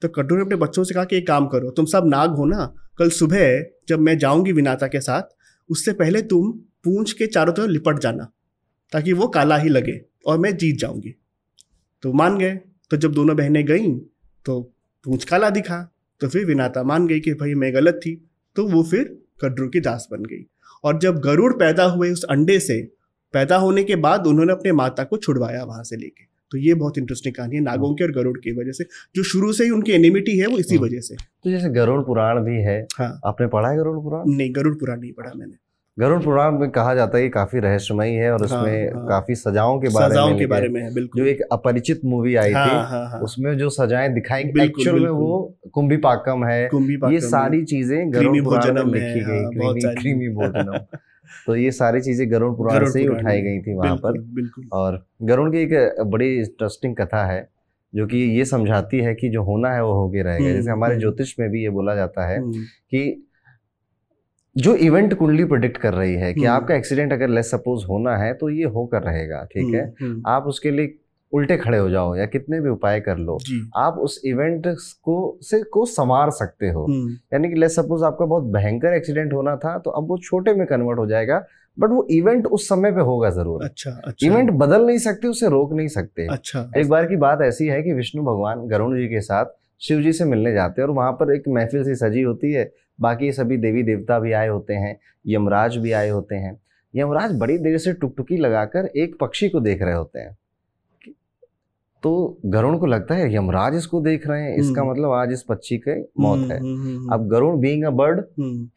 तो कटरू ने अपने बच्चों से कहा कि एक काम करो, तुम सब नाग हो ना, कल सुबह जब मैं जाऊँगी विनाता के साथ, उससे पहले तुम पूंछ के चारों तरफ़ लिपट जाना। ताकि वो काला ही लगे और मैं जीत जाऊँगी। तो मान गए। तो जब दोनों बहनें गईं तो पूछ काला दिखा। तो फिर विनाता मान गई कि भाई मैं गलत थी। तो वो फिर कड्रू की दास बन गई। और जब गरुड़ पैदा हुए उस अंडे से पैदा होने के बाद उन्होंने अपने माता को छुड़वाया वहाँ से लेके। तो ये बहुत इंटरेस्टिंग कहानी है नागों की और गरुड़ की वजह से। जो शुरू से ही उनकी एनिमिटी है वो इसी हाँ। वजह से। तो जैसे गरुड़ पुराण भी है। हाँ। आपने पढ़ा है गरुड़ पुराण? नहीं गरुड़ पुराण नहीं पढ़ा मैंने। गरुड़ पुराण में कहा जाता है कि काफ़ी रहस्यमयी है और हाँ, उसमें हाँ, हाँ, काफ़ी सजाओं के बारे सजाओं में के बारे में है बिल्कुल। जो एक अपरिचित मूवी आई हाँ, थी हाँ, हाँ, उसमें जो सजाएँ दिखाई एक्चुअल में वो कुंभी पाकम है। कुंभी ये सारी चीज़ें गरुड़ पुराण में लिखी गई क्रीमी भोजनम। तो ये सारी चीज़ें गरुड़ पुराण से ही उठाई गई थी वहाँ पर। और गरुड़ की एक बड़ी इंटरेस्टिंग कथा है जो कि ये समझाती है कि जो होना है वो होके रहेगा। हम्म, जैसे हमारे हम्म। ज्योतिष में भी ये बोला जाता है हम्म। कि जो इवेंट कुंडली प्रोडिक्ट कर रही है कि हम्म। आपका एक्सीडेंट अगर लेस सपोज़ होना है तो ये होकर रहेगा ठीक है? हम्म, हम्म। आप उसके लिए उल्टे खड़े हो जाओ या कितने भी उपाय कर लो आप उस इवेंट को से को संवार सकते हो। यानी कि लेट सपोज़ आपका बहुत भयंकर एक्सीडेंट होना था तो अब वो छोटे में कन्वर्ट हो जाएगा बट वो इवेंट उस समय पे होगा ज़रूर। अच्छा अच्छा। इवेंट बदल नहीं सकते उसे रोक नहीं सकते। अच्छा। एक बार की बात ऐसी है कि विष्णु भगवान गरुण जी के साथ शिव जी से मिलने जाते हैं और वहाँ पर एक महफिल सी सजी होती है बाकी सभी देवी देवता भी आए होते हैं, यमराज भी आए होते हैं। यमराज बड़ी देर से टुकटुकी लगाकर एक पक्षी को देख रहे होते हैं। तो गरुण को लगता है यमराज इसको देख रहे हैं इसका हम्म। मतलब आज इस पक्षी के मौत है। हम्म, हम्म, अब Garun being a bird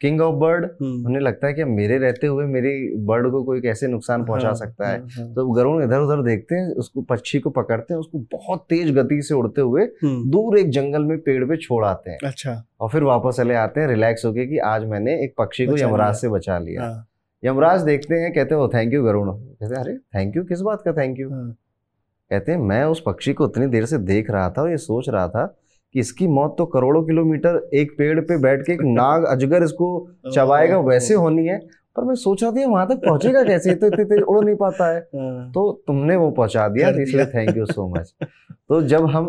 king of bird उन्हें लगता है कि मेरे रहते हुए मेरी बर्ड को कोई कैसे नुकसान पहुँचा हाँ, सकता है हाँ, हाँ। तो गरुण इधर उधर देखते हैं उसको पक्षी को पकड़ते हैं उसको बहुत तेज गति से उड़ते हुए दूर एक जंगल में पेड़ पे छोड़ आते हैं। अच्छा। और फिर वापस चले आते हैं रिलैक्स होके कि आज मैंने एक पक्षी को यमराज से बचा लिया। यमराज देखते हैं कहते हैं थैंक यू गरुण। कहते हैं अरे थैंक यू किस बात का थैंक यू कहते हैं मैं उस पक्षी को उतनी देर से देख रहा था और ये सोच रहा था कि इसकी मौत तो करोड़ों किलोमीटर एक पेड़ पे बैठ के एक नाग अजगर इसको चबाएगा वैसे होनी है पर मैं सोच रहा था वहाँ तक पहुंचेगा कैसे? तो इतने तेज उड़ नहीं पाता है। हाँ। तो तुमने वो पहुँचा दिया इसलिए थैंक यू सो मच तो जब हम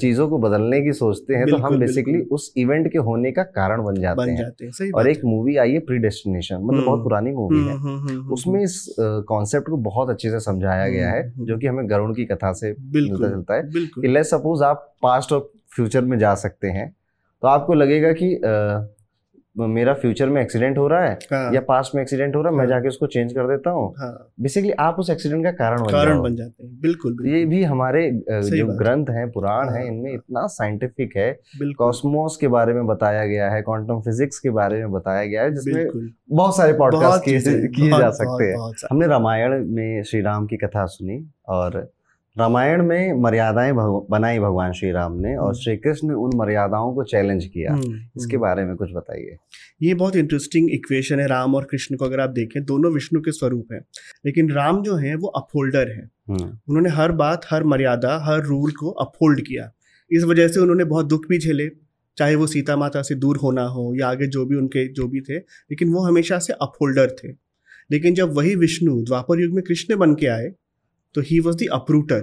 चीज़ों को बदलने की सोचते हैं तो हम बेसिकली उस इवेंट के होने का कारण बन जाते बन हैं। जाते हैं सही और एक मूवी आई है प्री डेस्टिनेशन मतलब बहुत हम्म। पुरानी मूवी है। हम्म, हम्म, उसमें इस कॉन्सेप्ट को बहुत अच्छे से समझाया गया है जो कि हमें गरुण की कथा से मिलता चलता है कि लेट सपोज़ आप पास्ट और फ्यूचर में जा सकते हैं। तो आपको लगेगा कि मेरा फ्यूचर में एक्सीडेंट हो रहा है हाँ। या पास्ट में एक्सीडेंट हो रहा है हाँ। मैं जाके उसको चेंज कर देता हूँ। बेसिकली हाँ। आप उस एक्सीडेंट का कारण बन कारण बन जाते हैं। बिल्कुल, बिल्कुल। ये भी हमारे जो ग्रंथ हैं पुराण हाँ। हैं इनमें इतना साइंटिफिक है। कॉस्मोस के बारे में बताया गया है क्वांटम फिजिक्स के बारे में बताया गया है जिसमें बहुत सारे पॉडकास्ट किए जा सकते हैं। हमने रामायण में श्री राम की कथा सुनी और रामायण में मर्यादाएँ भग, बनाई भगवान श्री राम ने और हम्म। श्री कृष्ण ने उन मर्यादाओं को चैलेंज किया। हम्म, इसके हम्म। बारे में कुछ बताइए। ये बहुत इंटरेस्टिंग इक्वेशन है राम और कृष्ण को अगर आप देखें दोनों विष्णु के स्वरूप हैं। लेकिन राम जो है वो अपहोल्डर है। उन्होंने हर बात हर मर्यादा हर रूल को अपहोल्ड किया। इस वजह से उन्होंने बहुत दुख भी झेले चाहे वो सीता माता से दूर होना हो या आगे जो भी उनके जो भी थे लेकिन वो हमेशा से अपहोल्डर थे। लेकिन जब वही विष्णु द्वापर युग में कृष्ण बन के आए तो ही वॉज़ द अप्रूटर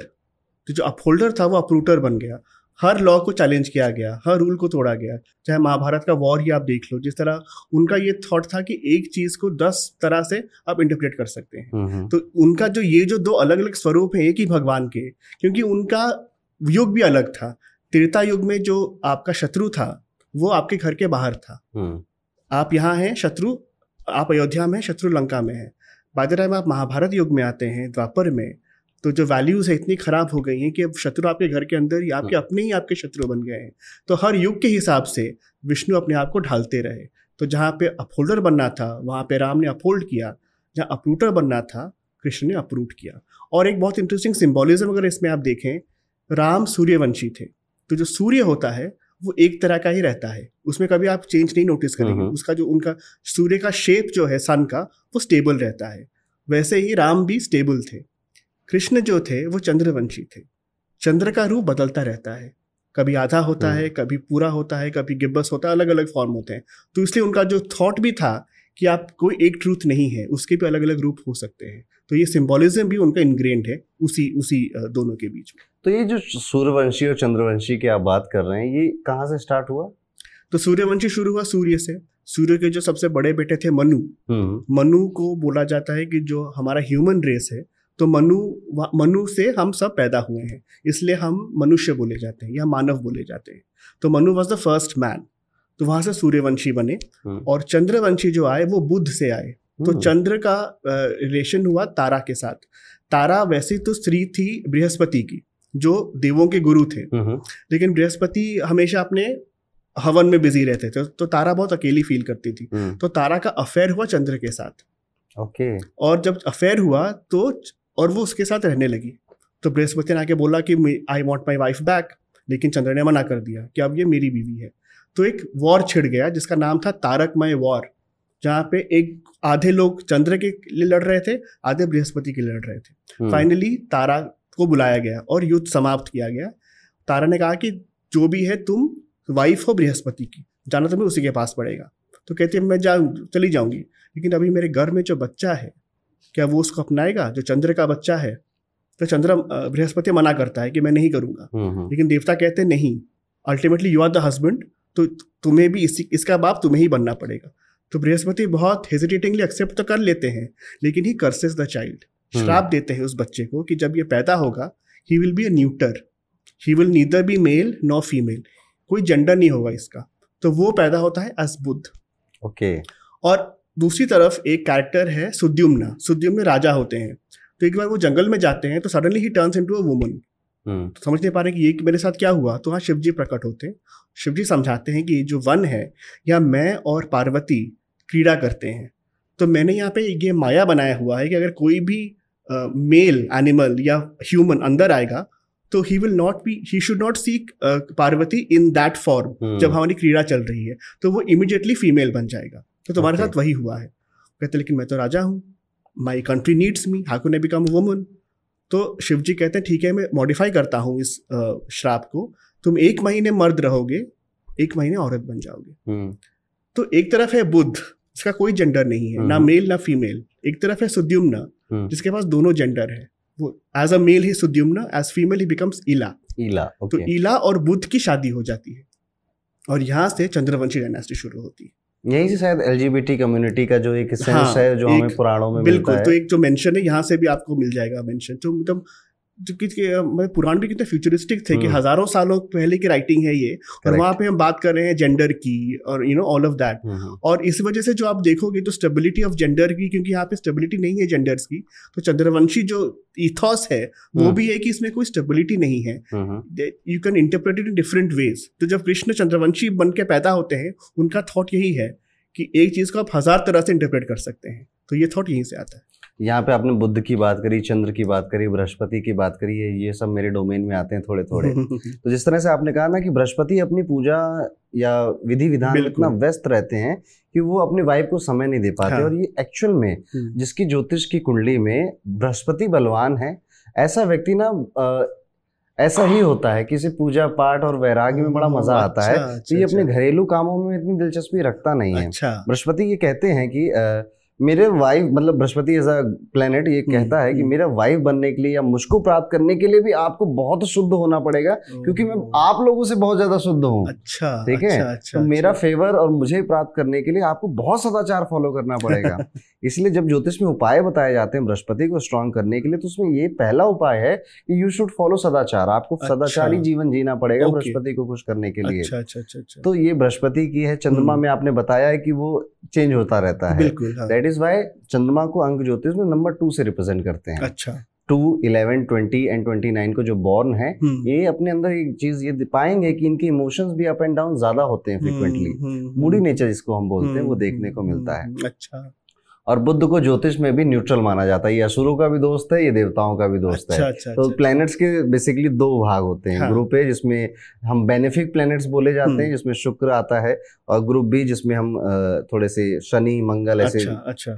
तो जो अपहोल्डर था वो अप्रूटर बन गया। हर लॉ को चैलेंज किया गया हर रूल को तोड़ा गया। चाहे महाभारत का वॉर ही आप देख लो जिस तरह उनका ये थॉट था कि एक चीज़ को दस तरह से आप इंटरप्रेट कर सकते हैं। हम्म, हम्म। तो उनका जो ये जो दो अलग अलग स्वरूप हैं एक ही भगवान के क्योंकि उनका युग भी अलग था। त्रेता युग में जो आपका शत्रु था वो आपके घर के बाहर था। हम्म। आप यहाँ हैं शत्रु आप अयोध्या में शत्रु लंका में है। बाद टाइम आप महाभारत युग में आते हैं द्वापर में तो जो वैल्यूज़ है इतनी ख़राब हो गई हैं कि अब शत्रु आपके घर के अंदर ही आपके हाँ। अपने ही आपके शत्रु बन गए हैं। तो हर युग के हिसाब से विष्णु अपने आप को ढालते रहे। तो जहाँ पे अपहोल्डर बनना था वहाँ पे राम ने अपहोल्ड किया जहाँ अप्रूटर बनना था कृष्ण ने अप्रूट किया। और एक बहुत इंटरेस्टिंग सिम्बोलिज्म अगर इसमें आप देखें राम सूर्यवंशी थे। तो जो सूर्य होता है वो एक तरह का ही रहता है। उसमें कभी आप चेंज नहीं नोटिस करेंगे। उसका जो उनका सूर्य का शेप जो है सन का वो स्टेबल रहता है। वैसे ही राम भी स्टेबल थे। कृष्ण जो थे वो चंद्रवंशी थे। चंद्र का रूप बदलता रहता है। कभी आधा होता है हम्म। कभी पूरा होता है कभी गिब्बस होता है अलग अलग फॉर्म होते हैं। तो इसलिए उनका जो थॉट भी था कि आप कोई एक ट्रूथ नहीं है उसके भी अलग अलग रूप हो सकते हैं। तो ये सिंबोलिज्म भी उनका इनग्रेंड है उसी उसी दोनों के बीच में। तो ये जो सूर्यवंशी और चंद्रवंशी की आप बात कर रहे हैं ये कहाँ से स्टार्ट हुआ? तो सूर्यवंशी शुरू हुआ सूर्य से। सूर्य के जो सबसे बड़े बेटे थे मनु। हम्म। मनु को बोला जाता है कि जो हमारा ह्यूमन रेस है तो मनु मनु से हम सब पैदा हुए हैं। इसलिए हम मनुष्य बोले जाते हैं या मानव बोले जाते हैं। तो Manu was the first man तो वहाँ से सूर्यवंशी बने हम्म। और चंद्रवंशी जो आए वो बुद्ध से आए। तो हम्म। चंद्र का रिलेशन हुआ तारा के साथ। तारा वैसे तो स्त्री थी बृहस्पति की जो देवों के गुरु थे। हम्म। लेकिन बृहस्पति हमेशा अपने हवन में बिज़ी रहते थे। तो तारा बहुत अकेली फील करती थी। तो तारा का अफेयर हुआ चंद्र के साथ। ओके और जब अफेयर हुआ तो और वो उसके साथ रहने लगी। तो बृहस्पति ने आके बोला कि I want my wife back लेकिन चंद्र ने मना कर दिया कि अब ये मेरी बीवी है। तो एक वॉर छिड़ गया जिसका नाम था तारकमय वॉर जहाँ पे एक आधे लोग चंद्र के लिए लड़ रहे थे आधे बृहस्पति के लिए लड़ रहे थे। फाइनली हम्म। तारा को बुलाया गया और युद्ध समाप्त किया गया। तारा ने कहा कि जो भी है तुम वाइफ हो बृहस्पति की जाना तुम्हें उसी के पास पड़ेगा। तो कहती है मैं जाऊँ चली जाऊँगी लेकिन अभी मेरे घर में जो बच्चा है क्या वो उसको अपनाएगा? जो चंद्र का बच्चा है। तो चंद्र बृहस्पति मना करता है कि मैं नहीं करूँगा। हम्म, हम्म। लेकिन देवता कहते नहीं ultimately you are the husband तो तुम्हें भी इसी इसका बाप तुम्हें ही बनना पड़ेगा। तो बृहस्पति बहुत हेजिटेटिंगली एक्सेप्ट तो कर लेते हैं लेकिन ही कर्सेस द चाइल्ड श्राप देते हैं उस बच्चे को कि जब ये पैदा होगा he will be a neuter he will neither be male no female कोई जेंडर नहीं होगा इसका। तो वो पैदा होता है अस बुद्ध। ओके और दूसरी तरफ़ एक कैरेक्टर है सुद्युम्ना। सुद्युम्न राजा होते हैं। तो एक बार वो जंगल में जाते हैं तो suddenly he turns into a woman तो समझ नहीं पा रहे कि ये कि मेरे साथ क्या हुआ तो हाँ शिव जी प्रकट होते हैं। शिव जी समझाते हैं कि जो वन है या मैं और पार्वती क्रीड़ा करते हैं। तो मैंने यहाँ पे ये माया बनाया हुआ है कि अगर कोई भी मेल uh, एनिमल या ह्यूमन अंदर आएगा तो he will not be he should not seek Parvati in that form जब हमारी क्रीड़ा चल रही है। तो वो इमिडिएटली फीमेल बन जाएगा। तो तुम्हारे. साथ वही हुआ है। कहते लेकिन मैं तो राजा हूँ। My country needs me how can I become woman तो शिव जी कहते हैं ठीक है मैं मॉडिफाई करता हूँ इस श्राप को। तुम एक महीने मर्द रहोगे एक महीने औरत बन जाओगे। hmm. तो एक तरफ़ है बुद्ध इसका कोई जेंडर नहीं है. ना मेल ना फीमेल एक तरफ़ है सुद्युम्ना hmm. जिसके पास दोनों जेंडर है। वो as a male he Sudyumna as female he becomes Ila Ila तो इला और बुद्ध की शादी हो जाती है। और यहाँ से चंद्रवंशी डायनेस्टी शुरू होती है। यही से शायद एलजीबीटी कम्युनिटी का जो एक सेंस हाँ, है जो एक, हमें पुराणों में बिल्कुल तो एक जो मेंशन है यहाँ से भी आपको मिल जाएगा मेंशन तो मतलब जो मतलब पुराण भी कितने फ्यूचरिस्टिक थे कि हम्म। हज़ारों सालों पहले की राइटिंग है ये। और वहाँ पे हम बात कर रहे हैं जेंडर की और you know all of that और इस वजह से जो आप देखोगे तो स्टेबिलिटी ऑफ़ जेंडर की क्योंकि यहाँ पे स्टेबिलिटी नहीं है जेंडर्स की तो चंद्रवंशी जो इथॉस है वो हम्म। भी है कि इसमें कोई स्टेबिलिटी नहीं है। You can interpret it in different ways तो जब कृष्ण चंद्रवंशी बन के पैदा होते हैं उनका थॉट यही है कि एक चीज़ को आप हज़ार तरह से इंटरप्रेट कर सकते हैं। तो ये थॉट यहीं से आता है। यहाँ पे आपने बुद्ध की बात करी चंद्र की बात करी बृहस्पति की बात करी है ये सब मेरे डोमेन में आते हैं थोड़े थोड़े तो जिस तरह से आपने कहा ना कि बृहस्पति अपनी पूजा या विधि विधान इतना व्यस्त रहते हैं कि वो अपनी वाइफ को समय नहीं दे पाते हाँ। और ये एक्चुअल में हम्म। जिसकी ज्योतिष की कुंडली में बृहस्पति बलवान है ऐसा व्यक्ति ना ऐसा ही होता है किसी पूजा पाठ और वैराग्य में बड़ा मज़ा आता है अच्छा, तो ये अपने अच्छा। घरेलू कामों में इतनी दिलचस्पी रखता नहीं है अच्छा। बृहस्पति ये कहते हैं कि मेरे वाइफ मतलब बृहस्पति ऐसा प्लेनेट ये कहता है कि हम्म। मेरा वाइफ बनने के लिए या मुझको प्राप्त करने के लिए भी आपको बहुत शुद्ध होना पड़ेगा क्योंकि मैं आप लोगों से बहुत ज़्यादा शुद्ध हूँ अच्छा ठीक है अच्छा, अच्छा, तो मेरा अच्छा। फेवर। और मुझे प्राप्त करने के लिए आपको बहुत सदाचार फॉलो करना पड़ेगा इसलिए जब ज्योतिष में उपाय बताए जाते हैं बृहस्पति को स्ट्रॉन्ग करने के लिए तो उसमें ये पहला उपाय है कि यू शुड फॉलो सदाचार आपको अच्छा, सदाचारी जीवन जीना पड़ेगा बृहस्पति को खुश करने के लिए अच्छा, अच्छा. तो ये बृहस्पति की है चंद्रमा हम्म। में आपने बताया है कि वो चेंज होता रहता है इज़ वाई चंद्रमा को अंक ज्योतिष में नंबर टू से रिप्रेजेंट करते हैं। अच्छा। Two eleven twenty and twenty nine को जो बॉर्न है हम्म। ये अपने अंदर एक चीज़ ये पाएँगे कि इनके इमोशंस भी अप एंड डाउन ज़्यादा होते हैं फ्रिक्वेंटली मूडी नेचर जिसको हम बोलते हैं वो देखने को मिलता है। अच्छा। और बुद्ध को ज्योतिष में भी न्यूट्रल माना जाता है। ये असुरों का भी दोस्त है ये देवताओं का भी दोस्त अच्छा, है। अच्छा, तो अच्छा, प्लैनेट्स के बेसिकली दो भाग होते हैं। हाँ. ग्रुप ए जिसमें हम बेनिफिक प्लैनेट्स बोले जाते हैं हम्म। जिसमें शुक्र आता है और ग्रुप बी जिसमें हम थोड़े से शनि मंगल ऐसे अच्छा, अच्छा.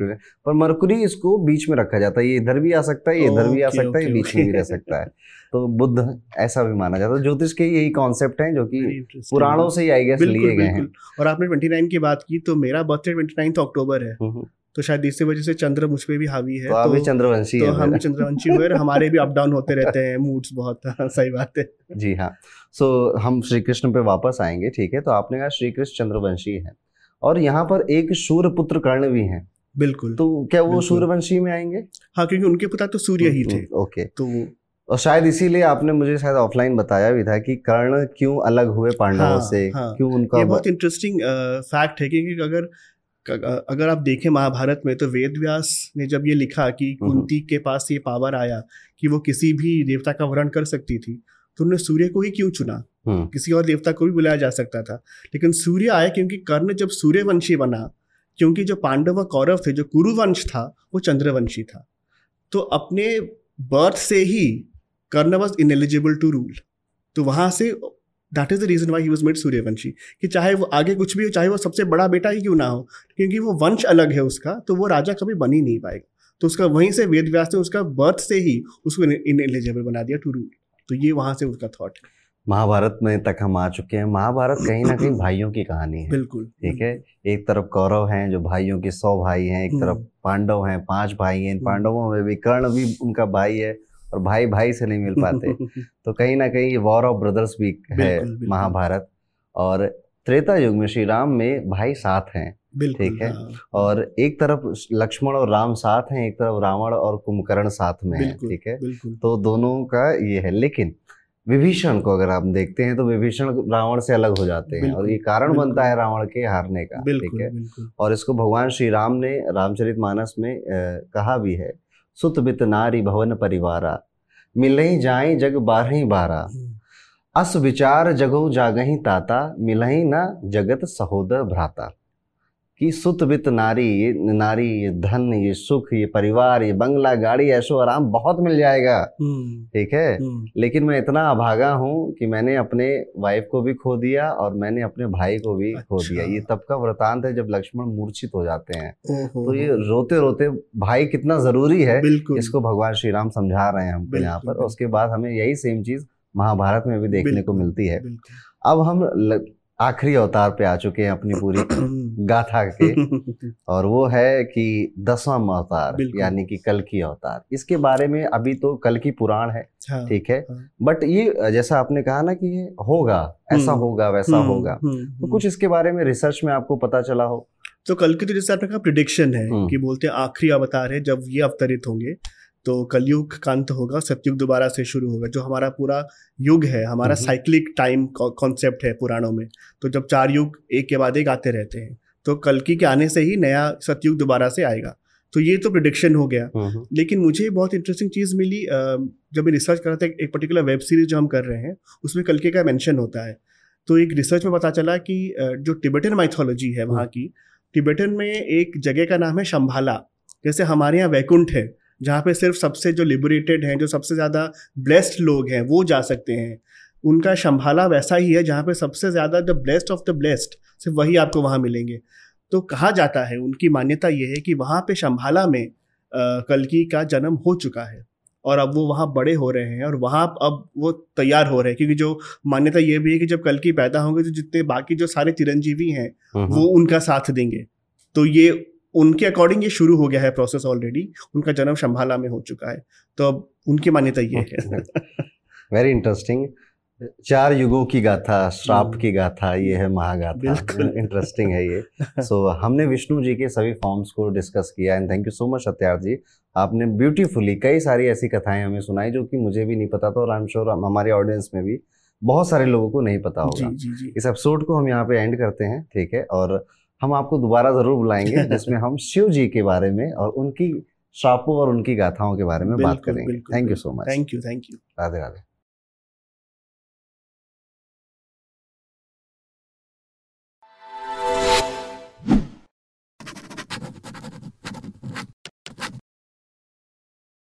पर मरकुरी इसको बीच में रखा जाता है। ये इधर भी आ सकता है ये इधर भी आ सकता है ये बीच में भी रह सकता है। तो बुद्ध ऐसा भी माना जाता है। ज्योतिष के यही कॉन्सेप्ट हैं जो कि पुराणों से ही आई गेस लिए गए हैं। और आपने 29 की बात की तो मेरा बर्थडे 29 अक्टूबर है। हम्म, हम्म। तो शायद इसी वजह से चंद्र मुझ पे भी हावी है तो, तो चंद्रवंशी तो हम चंद्रवंशी हुए हमारे भी अप डाउन होते रहते हैं मूड्स बहुत सही बात है। जी हाँ। सो so, हम श्री कृष्ण पे वापस आएँगे ठीक है? तो आपने कहा श्री कृष्ण चंद्रवंशी है। और यहाँ पर एक सूर्य पुत्र कर्ण भी है। बिल्कुल। तो क्या वो सूर्यवंशी में आएँगे? हाँ क्योंकि उनके पिता तो सूर्य ही थे। ओके। तो और शायद इसीलिए आपने मुझे शायद ऑफलाइन बताया भी था कि कर्ण क्यों अलग हुए पांडवों हाँ, से? हाँ, क्यों उनका ये बहुत इंटरेस्टिंग फैक्ट है क्योंकि अगर अगर आप देखें महाभारत में तो वेद व्यास ने जब ये लिखा कि हम्म। कुंती के पास ये पावर आया कि वो किसी भी देवता का वर्ण कर सकती थी तो उन्होंने सूर्य को ही क्यों चुना हम्म। किसी और देवता को भी बुलाया जा सकता था लेकिन सूर्य आया क्योंकि कर्ण जब सूर्यवंशी बना क्योंकि जो पांडव कौरव थे जो कुरुवंश था वो चंद्रवंशी था तो अपने बर्थ से ही Karna was ineligible to rule तो वहाँ से that is the reason why he was made Suryavanshi कि चाहे वो आगे कुछ भी हो चाहे वो सबसे बड़ा बेटा ही क्यों ना हो क्योंकि वो वंश अलग है उसका तो वो राजा कभी बन ही नहीं पाएगा। तो उसका वहीं से वेद व्यास ने उसका बर्थ से ही उसको इन एलिजिबल बना दिया टू रूल तो ये वहाँ से उसका थॉट है। महाभारत में तक हम आ चुके हैं। महाभारत कहीं ना कहीं भाइयों की कहानी है। बिल्कुल ठीक है? एक तरफ़ कौरव हैं जो भाइयों के सौ भाई हैं एक तरफ़ हम्म। पांडव हैं पाँच भाई हैं। हम्म। पांडवों में भी कर्ण भी उनका भाई है। और भाई भाई से नहीं मिल पाते। तो कहीं ना कहीं ये वॉर ऑफ़ ब्रदर्स भी है महाभारत। और त्रेता युग में श्री राम में भाई साथ हैं ठीक है? हाँ। और एक तरफ़ लक्ष्मण और राम साथ हैं एक तरफ़ रावण और कुंभकर्ण साथ में है ठीक है? तो दोनों का ये है। लेकिन विभीषण को अगर आप देखते हैं तो विभीषण रावण से अलग हो जाते हैं और ये कारण बनता है रावण के हारने का ठीक है? और इसको भगवान श्री राम ने रामचरित मानस में आ, कहा भी है सुत बित नारी भवन परिवारा। मिले जाए जग बारह बारा। हम्म। अस विचार जगो जागही ताता मिलही न जगत सहोदर भ्राता। कि सुत वित नारी ये नारी ये धन ये सुख ये परिवार ये बंगला गाड़ी ऐशो आराम बहुत मिल जाएगा। हम्म। ठीक है? हम्म। लेकिन मैं इतना अभागा हूँ कि मैंने अपने वाइफ को भी खो दिया और मैंने अपने भाई को भी अच्छा। खो दिया। ये तब का वृतांत है जब लक्ष्मण मूर्छित हो जाते हैं। तो ये रोते रोते भाई कितना ज़रूरी है इसको भगवान श्री राम समझा रहे हैं हमको यहाँ पर। उसके बाद हमें यही सेम चीज़ महाभारत में भी देखने को मिलती है। अब हम आखिरी अवतार पे आ चुके हैं अपनी पूरी गाथा के। और वो है कि दसवां अवतार यानी कि कल की अवतार। इसके बारे में अभी तो कल की पुराण है हाँ, ठीक है? हाँ। बट ये जैसा आपने कहा ना कि ये होगा ऐसा हम्म, होगा वैसा हम्म, होगा। हम्म, तो कुछ इसके बारे में रिसर्च में आपको पता चला हो। तो कल की तो जैसे आपने कहा प्रिडिक्शन है कि बोलते हैं आखिरी अवतार है जब ये अवतरित होंगे। तो कलयुग का अंत होगा सत्युग दोबारा से शुरू होगा जो हमारा पूरा युग है हमारा साइक्लिक टाइम कॉन्सेप्ट है पुराणों में। तो जब चार युग एक के बाद एक आते रहते हैं तो कलकी के आने से ही नया सतयुग दोबारा से आएगा। तो ये तो प्रिडिक्शन हो गया। लेकिन मुझे बहुत इंटरेस्टिंग चीज़ मिली जब मैं रिसर्च कर रहा था एक पर्टिकुलर वेब सीरीज़ जो हम कर रहे हैं उसमें कलके का मेंशन होता है। तो एक रिसर्च में पता चला कि जो टिबेटन माइथोलॉजी है वहाँ की टिबेटन में एक जगह का नाम है शंभाला जैसे हमारे यहाँ वैकुंठ है जहाँ पे सिर्फ़ सबसे जो लिबरेटेड हैं जो सबसे ज़्यादा ब्लेस्ड लोग हैं वो जा सकते हैं। उनका शंभाला वैसा ही है जहाँ पे सबसे ज़्यादा the blessed of the blessed सिर्फ़ वही आपको वहाँ मिलेंगे। तो कहा जाता है उनकी मान्यता ये है कि वहाँ पे शंभाला में कलकी का जन्म हो चुका है और अब वो वहाँ बड़े हो रहे हैं और वहाँ अब वो तैयार हो रहे हैं क्योंकि जो मान्यता ये भी है कि जब कलकी पैदा होंगे तो जितने बाकी जो सारे चिरंजीवी हैं वो उनका साथ देंगे। तो ये उनके अकॉर्डिंग ये शुरू हो गया है प्रोसेस ऑलरेडी उनका जन्म शंभाला में हो चुका है। तो अब उनकी मान्यता ये है। वेरी इंटरेस्टिंग चार युगों की गाथा श्राप हम्म। की गाथा ये है महागाथा। इंटरेस्टिंग है ये। सो so, हमने विष्णु जी के सभी फॉर्म्स को डिस्कस किया and thank you so much Satyarth ji. आपने ब्यूटीफुली कई सारी ऐसी कथाएँ हमें सुनाई जो कि मुझे भी नहीं पता था और आई एम श्योर हमारे ऑडियंस में भी बहुत सारे लोगों को नहीं पता होगा। जी, जी, जी. इस एपिसोड को हम यहाँ पे एंड करते हैं ठीक है? और हम आपको दोबारा ज़रूर बुलाएँगे जिसमें हम शिव जी के बारे में और उनकी शापों और उनकी गाथाओं के बारे में बात करेंगे। Thank you so much thank you thank you Radhe Radhe.